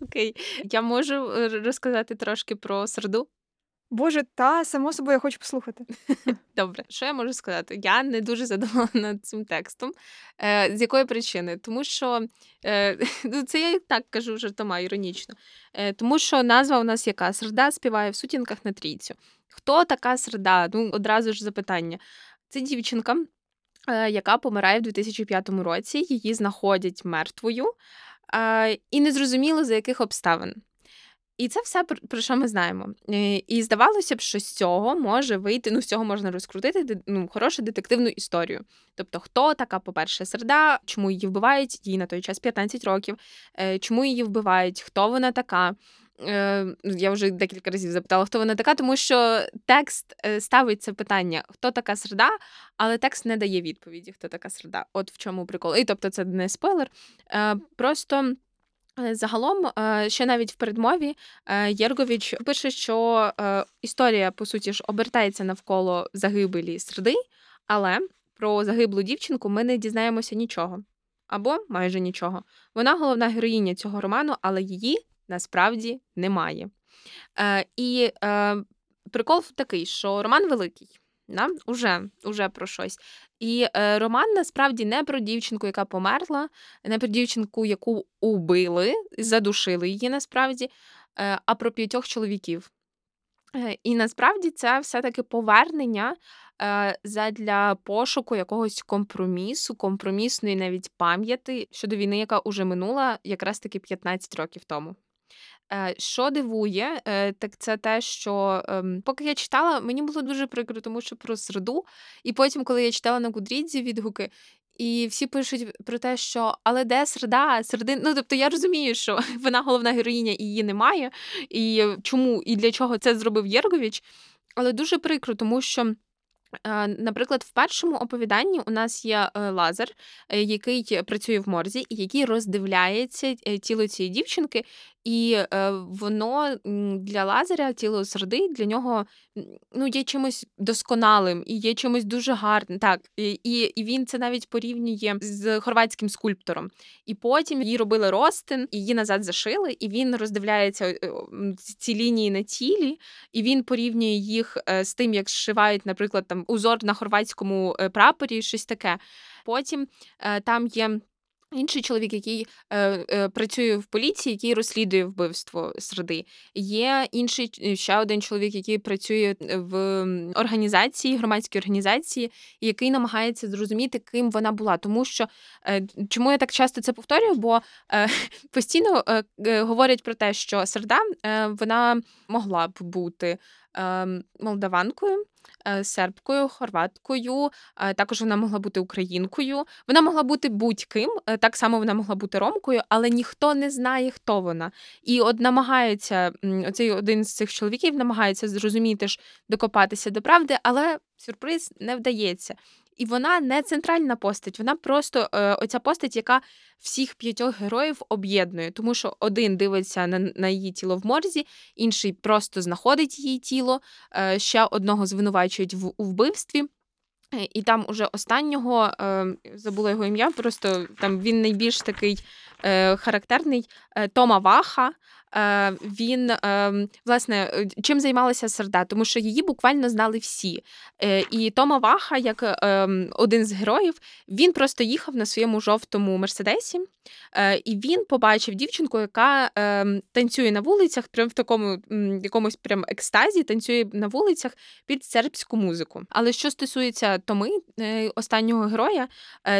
Окей, я можу е, розказати трошки про серду. Боже, та само собою я хочу послухати. Добре, що я можу сказати? Я не дуже задоволена цим текстом. Е, З якої причини? Тому що е, ну, це я так кажу жартома іронічно. Е, Тому що назва у нас яка? Серда співає в сутінках на трійцю. Хто така серда? Ну, одразу ж запитання. Це дівчинка, е, яка помирає в 2005 році. Її знаходять мертвою, е, і незрозуміло за яких обставин. І це все про що ми знаємо. Е, і здавалося б, що з цього може вийти, ну з цього можна розкрутити ну, хорошу детективну історію. Тобто, хто така, по-перше, серда, чому її вбивають, їй на той час 15 років, е, чому її вбивають, хто вона така. Е, я вже декілька разів запитала, хто вона така, тому що текст ставить це питання, хто така серда, але текст не дає відповіді, хто така серда. От в чому прикол. І тобто, це не спойлер. Просто. Е, загалом, е, ще навіть в передмові е, Єрговіч пише, що історія, по суті ж, обертається навколо загибелі серди, але про загиблу дівчинку ми не дізнаємося нічого або майже нічого. Вона головна героїня цього роману, але її насправді немає. І прикол такий, що роман великий. Да? Уже уже про щось. І е, роман насправді не про дівчинку, яка померла, не про дівчинку, яку убили, задушили її насправді, е, а про п'ятьох чоловіків. Е, і насправді це все-таки повернення е, задля пошуку якогось компромісу, компромісної навіть пам'яті щодо війни, яка уже минула якраз таки 15 років тому. Е, що дивує, е, так це те, що ем, поки я читала, мені було дуже прикро, тому що про серду. І потім, коли я читала на Гудрідзі відгуки, і всі пишуть про те, що але де серда? Серди... Ну, тобто я розумію, що вона головна героїня і її немає. І чому і для чого це зробив Єрговіч. Але дуже прикро, тому що. Е, наприклад, в першому оповіданні у нас є лазер, який працює в морзі, і який роздивляється тіло цієї дівчинки і е, воно для лазаря, тіло серди, для нього ну, є чимось досконалим і є чимось дуже гарним. Так, і, і він це навіть порівнює з хорватським скульптором. І потім її робили ростин, її назад зашили, і він роздивляється е, ці лінії на тілі, і він порівнює їх е, з тим, як зшивають, наприклад, там узор на хорватському прапорі, щось таке. Потім там є. Інший чоловік, який е, е, працює в поліції, який розслідує вбивство середи. Є інший е, ще один чоловік, який працює е, в організації, громадській організації, який намагається зрозуміти, ким вона була. Тому що е, чому я так часто це повторюю? Бо е, постійно говорять про те, що серда вона могла б бути молдаванкою. Е, сербкою, хорваткою, е, також вона могла бути українкою. Вона могла бути будь-ким, е, так само вона могла бути ромкою, але ніхто не знає, хто вона. І от намагається оцей один з цих чоловіків намагається зрозуміти ж докопатися до правди, але сюрприз не вдається. І вона не центральна постать, вона просто е, оця постать, яка всіх п'ятьох героїв об'єднує, тому що один дивиться на на її тіло в морзі, інший просто знаходить її тіло, е, ще одного звинувачують в у вбивстві. Е, і там уже останнього е, забула його ім'я, просто там він найбільш такий характерний е, Тома Ваха. Е, він власне е, чим займалася серда, тому що її буквально знали всі. Е, і Тома Ваха, як один з героїв, він просто їхав на своєму жовтому мерседесі, і він побачив дівчинку, яка танцює на вулицях, прям в такому якомусь прям екстазі, танцює на вулицях під сербську музику. Але що стосується Томи, останнього героя,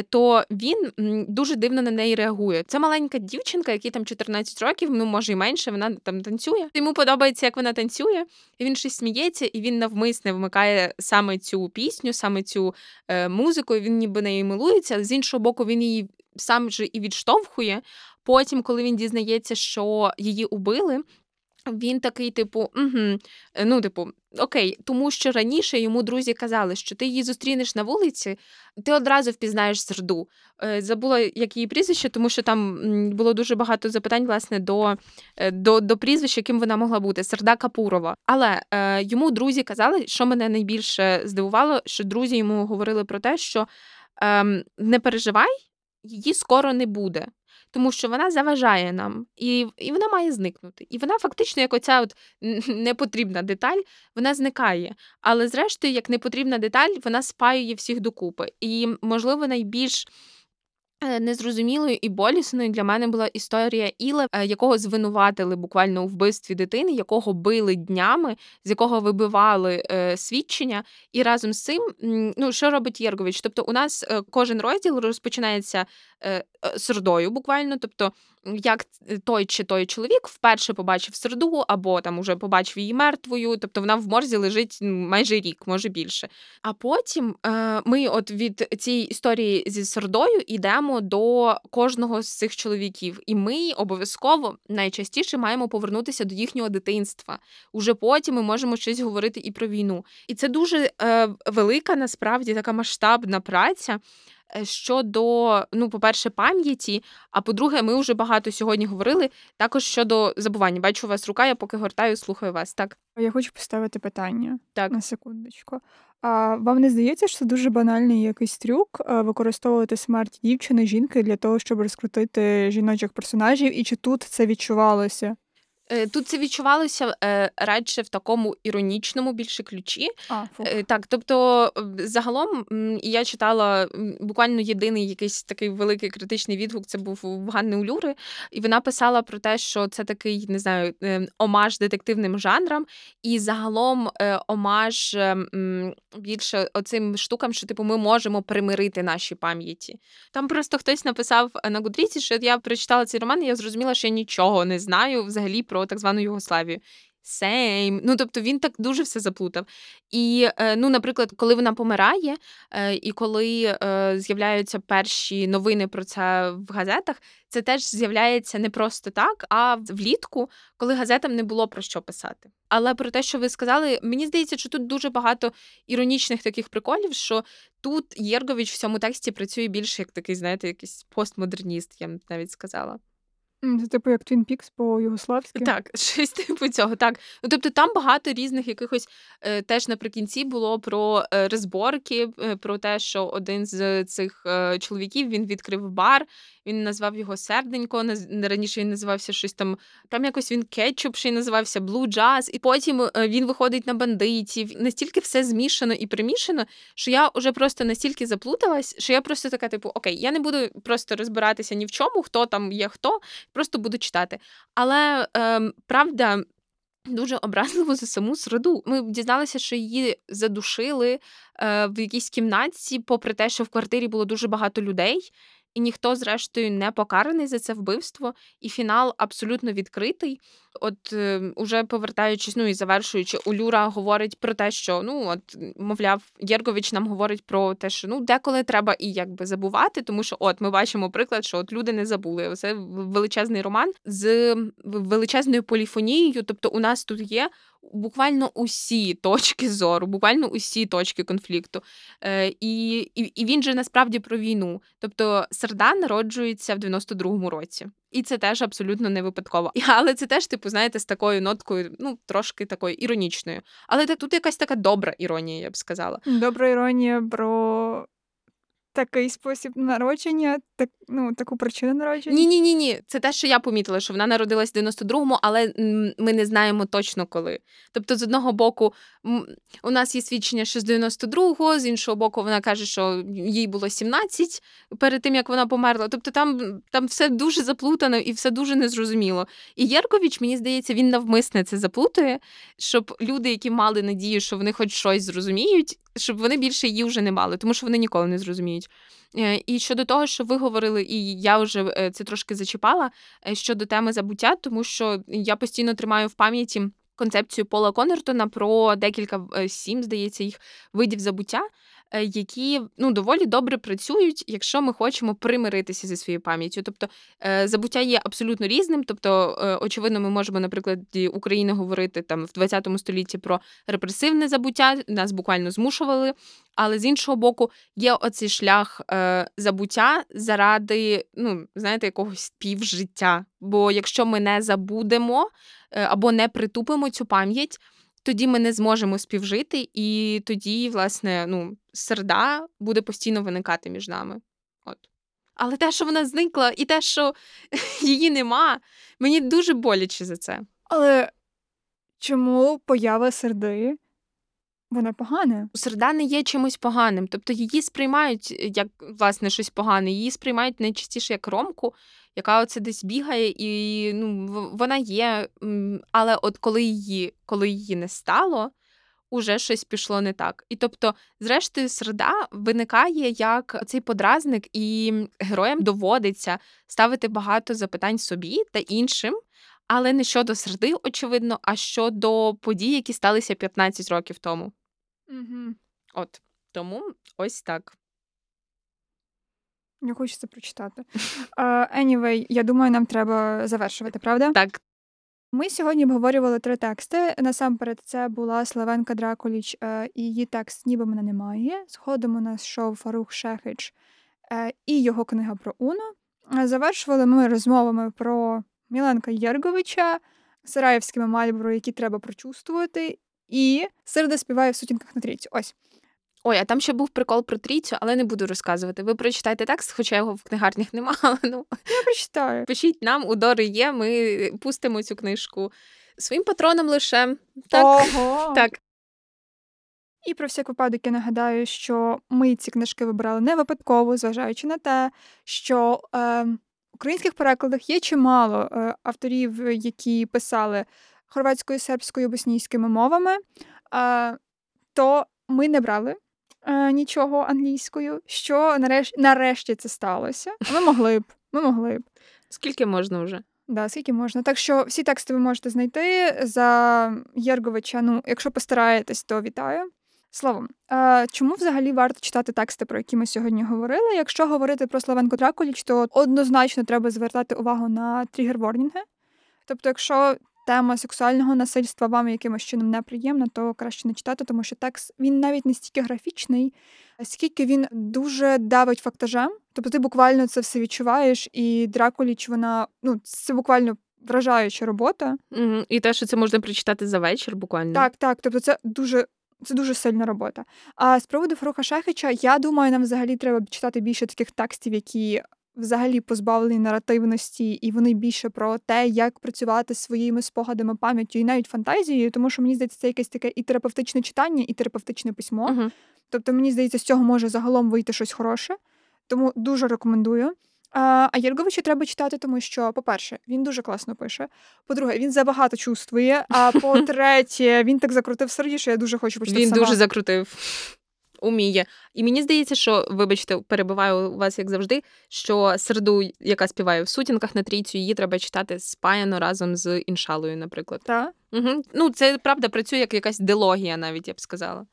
то він дуже дивно на неї реагує. Це маленька дівчинка, якій там 14 років, ну може й менше вона там танцює. Йому подобається, як вона танцює, і він щось сміється, і він навмисне вмикає саме цю пісню, саме цю е, музику. і Він ніби нею милується. але З іншого боку, він її сам же і відштовхує. Потім, коли він дізнається, що її убили, він такий, типу, угу, ну, типу, окей, тому що раніше йому друзі казали, що ти її зустрінеш на вулиці, ти одразу впізнаєш серду. Е, забула, як її прізвище, тому що там було дуже багато запитань, власне, до е, до, до прізвища, яким вона могла бути Серда Капурова. Але е, йому друзі казали, що мене найбільше здивувало, що друзі йому говорили про те, що е, не переживай. її скоро не буде. Тому що вона заважає нам, і і вона має зникнути. І вона фактично, як оця от непотрібна деталь, вона зникає. Але, зрештою, як непотрібна деталь, вона спаює всіх докупи. І, можливо, найбільш незрозумілою і болісною для мене була історія Іле, е, якого звинуватили буквально у вбивстві дитини, якого били днями, з якого вибивали е, свідчення. І разом з цим, ну що робить Єргович? Тобто, у нас е, кожен розділ розпочинається е, сердою, буквально, тобто як той чи той чоловік вперше побачив серду, або там уже побачив її мертвою, тобто вона в морзі лежить майже рік, може більше. А потім е, ми, от від цієї історії зі сердою, йдемо до кожного з цих чоловіків, і ми обов'язково найчастіше маємо повернутися до їхнього дитинства. Уже потім ми можемо щось говорити і про війну. І це дуже е, велика, насправді така масштабна праця. Е, щодо, ну, по-перше, пам'яті, а по-друге, ми вже багато сьогодні говорили також щодо забування. Бачу у вас рука, я поки гортаю, слухаю вас. Так. Я хочу поставити питання так. на секундочку. А вам не здається, що це дуже банальний якийсь трюк е, використовувати смерть дівчини, жінки для того, щоб розкрутити жіночих персонажів, і чи тут це відчувалося? Е, тут це відчувалося е, радше в такому іронічному більше ключі. А, е, Так, тобто, загалом я читала буквально єдиний якийсь такий великий критичний відгук. Це був в Ганни Улюри, і вона писала про те, що це такий не знаю, омаж детективним жанрам, і загалом омаж більше оцим штукам, що типу ми можемо примирити наші пам'яті. Там просто хтось написав на Гудріці, що я прочитала цей роман, і я зрозуміла, що я нічого не знаю взагалі про так звану Югославію. Сейм. Ну, тобто він так дуже все заплутав. І, е, ну, наприклад, коли вона помирає, е, і коли е, з'являються перші новини про це в газетах, це теж з'являється не просто так, а влітку, коли газетам не було про що писати. Але про те, що ви сказали, мені здається, що тут дуже багато іронічних таких приколів, що тут Єргович в цьому тексті працює більше як такий, знаєте, якийсь постмодерніст, я б навіть сказала. Це типу як Twin Peaks по-югославськи? Так, щось типу цього. Так. Ну, Тобто там багато різних якихось е, теж наприкінці було про е, розборки, е, про те, що один з цих е, чоловіків він відкрив бар, він назвав його серденько. раніше він називався щось там. Там якось він кетчуп ще й називався Blue Jazz. І потім е, він виходить на бандитів. Настільки все змішано і примішано, що я вже просто настільки заплуталась, що я просто така, типу, окей, я не буду просто розбиратися ні в чому, хто там є хто, просто буду читати. Але е, правда. Дуже образливо за саму середу. Ми дізналися, що її задушили е, в якійсь кімнатці, попри те, що в квартирі було дуже багато людей, і ніхто, зрештою, не покараний за це вбивство, і фінал абсолютно відкритий. От е, уже повертаючись, ну і завершуючи, Улюра говорить про те, що ну от мовляв, Єргович нам говорить про те, що ну деколи треба і якби забувати, тому що от ми бачимо приклад, що от люди не забули. Це величезний роман з величезною поліфонією. Тобто, у нас тут є буквально усі точки зору, буквально усі точки конфлікту. Е, І і, і він же насправді про війну. Тобто Серда народжується в 92-му році. І це теж абсолютно не випадково. Але це теж, типу, знаєте, з такою ноткою, ну, трошки такою іронічною. Але тут якась така добра іронія, я б сказала. Добра іронія про такий спосіб народження, так, ну, таку причину народження? Ні, ні, ні, ні. Це те, що я помітила, що вона народилась в 92-му, але ми не знаємо точно коли. Тобто, з одного боку, у нас є свідчення, що з 92-го, з іншого боку, вона каже, що їй було 17 перед тим, як вона померла. Тобто, там там все дуже заплутано і все дуже незрозуміло. І Єрковіч, мені здається, він навмисне це заплутує, щоб люди, які мали надію, що вони хоч щось зрозуміють, щоб вони більше її вже не мали, тому що вони ніколи не зрозуміють. Е, і щодо того, що ви говорили, і я вже е, це трошки зачіпала е, щодо теми забуття, тому що я постійно тримаю в пам'яті концепцію Пола Конертона про декілька сім, здається, їх видів забуття. Е, які ну доволі добре працюють, якщо ми хочемо примиритися зі своєю пам'яттю. Тобто е, забуття є абсолютно різним. Тобто, е, очевидно, ми можемо, наприклад, України говорити там в 20 столітті про репресивне забуття, нас буквально змушували. Але з іншого боку, є оцей шлях е, забуття заради, ну, знаєте, якогось півжиття. Бо якщо ми не забудемо е, або не притупимо цю пам'ять, тоді ми не зможемо співжити, і тоді, власне, ну, серда буде постійно виникати між нами. От. Але те, що вона зникла, і те, що її нема, мені дуже боляче за це. Але чому поява серди? Вона погана. Серда не є чимось поганим. Тобто її сприймають як власне щось погане. Її сприймають найчастіше як ромку, яка оце десь бігає, і ну, вона є. Але от коли її, коли її не стало, уже щось пішло не так. І тобто, зрештою, серда виникає як цей подразник, і героям доводиться ставити багато запитань собі та іншим. Але не щодо серди, очевидно, а щодо подій, які сталися 15 років тому. Угу. От тому ось так. Хочу це прочитати. Uh, anyway, я думаю, нам треба завершувати, правда? Так. Ми сьогодні обговорювали три тексти. Насамперед, це була Славенка Дракуліч, е, і її текст Ніби мене немає. Згодом у нас шов Фарух Шехич е, і його книга про Уно. Завершували ми розмовами про Міленка Єрговича, Сараєвськими Мальборо, які треба прочувствувати, і Серда співає в сутінках на трійцю. Ось. Ой, а там ще був прикол про трійцю, але не буду розказувати. Ви прочитайте текст, хоча його в книгарнях немає. ну я прочитаю. Пишіть нам, у Дори є. Ми пустимо цю книжку своїм патронам лише. Так. Ого. так. І про всяк випадок я нагадаю, що ми ці книжки вибрали не випадково, зважаючи на те, що е, в українських перекладах є чимало е, авторів, які писали хорватською, сербською, боснійськими мовами, е, то ми не брали е, нічого англійською, що нарешті нарешті це сталося. Ми могли б. Ми могли б. Скільки можна вже? Да, скільки можна. Так що всі тексти ви можете знайти за Єрговича. Ну, якщо постараєтесь, то вітаю. Словом, е, чому взагалі варто читати тексти, про які ми сьогодні говорили? Якщо говорити про Славенко Дракуліч, то однозначно треба звертати увагу на тригер-ворнінги. Тобто, якщо тема сексуального насильства вам якимось чином неприємна, то краще не читати, тому що текст він навіть не стільки графічний, скільки він дуже давить фактажем. Тобто ти буквально це все відчуваєш, і Дракуліч, вона ну це буквально вражаюча робота. Угу. І те, що це можна прочитати за вечір, буквально. Так, так. Тобто, це дуже. Це дуже сильна робота. А з приводу Фаруха Шахича, я думаю, нам взагалі треба читати більше таких текстів, які взагалі позбавлені наративності, і вони більше про те, як працювати своїми спогадами, пам'яттю і навіть фантазією, тому що мені здається, це якесь таке і терапевтичне читання, і терапевтичне письмо. Uh-huh. Тобто, мені здається, з цього може загалом вийти щось хороше, тому дуже рекомендую. А Єрговича треба читати, тому що, по-перше, він дуже класно пише. По-друге, він забагато чувствує. А по-третє, він так закрутив серді, що я дуже хочу почитати. Він сама. дуже закрутив уміє. І мені здається, що, вибачте, перебиваю у вас, як завжди, що серду, яка співає в сутінках на трійцю, її треба читати спаяно разом з іншалою, наприклад. Так? Угу. Ну, це правда працює як якась дилогія, навіть я б сказала.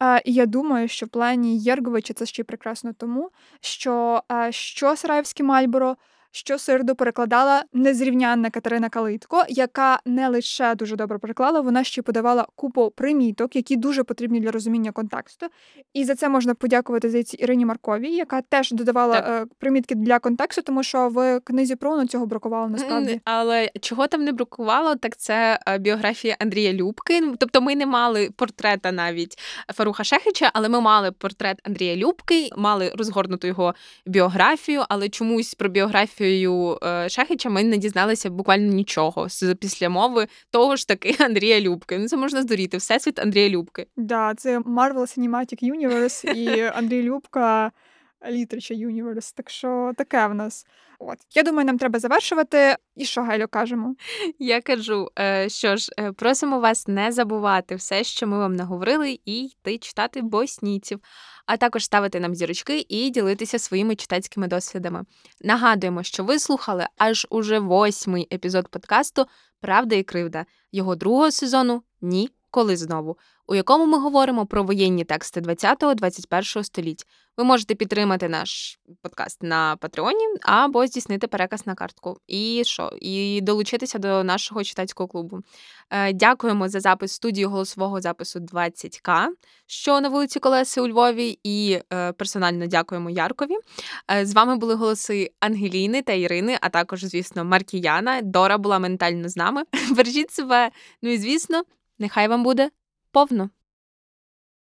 А, І я думаю, що в плані Єрговича це ще й прекрасно тому, що а, що Сараївське Мальборо, що Сирду перекладала незрівнянна Катерина Калитко, яка не лише дуже добре переклала, вона ще подавала купу приміток, які дуже потрібні для розуміння контексту. І за це можна подякувати здається, Ірині Марковій, яка теж додавала так. Е, примітки для контексту, тому що в книзі Прону цього бракувало насправді. Але чого там не бракувало, так це е, біографія Андрія Любки. Тобто ми не мали портрета навіть Фаруха Шехича, але ми мали портрет Андрія Любки, мали розгорнуту його біографію, але чомусь про біографію біографією Шахіча ми не дізналися буквально нічого з післямови того ж таки Андрія Любки. Ну це можна здуріти. Всесвіт Андрія Любки. Да, це Marvel Cinematic Universe і Андрій Любка Literature Universe. Так що таке в нас. От я думаю, нам треба завершувати. І що Гайлю кажемо? Я кажу, е, що ж, е, просимо вас не забувати все, що ми вам наговорили, і йти читати боснійців, а також ставити нам зірочки і ділитися своїми читацькими досвідами. Нагадуємо, що ви слухали аж уже восьмий епізод подкасту Правда і кривда його другого сезону Ні коли знову, у якому ми говоримо про воєнні тексти 20-21 століть. Ви можете підтримати наш подкаст на Патреоні або здійснити переказ на картку. І що? І долучитися до нашого читацького клубу. Е, дякуємо за запис студії голосового запису 20К, що на вулиці Колеси у Львові, і е, персонально дякуємо Яркові. Е, з вами були голоси Ангеліни та Ірини, а також, звісно, Маркіяна. Дора була ментально з нами. Бережіть себе. Ну і звісно. Нехай вам буде повно.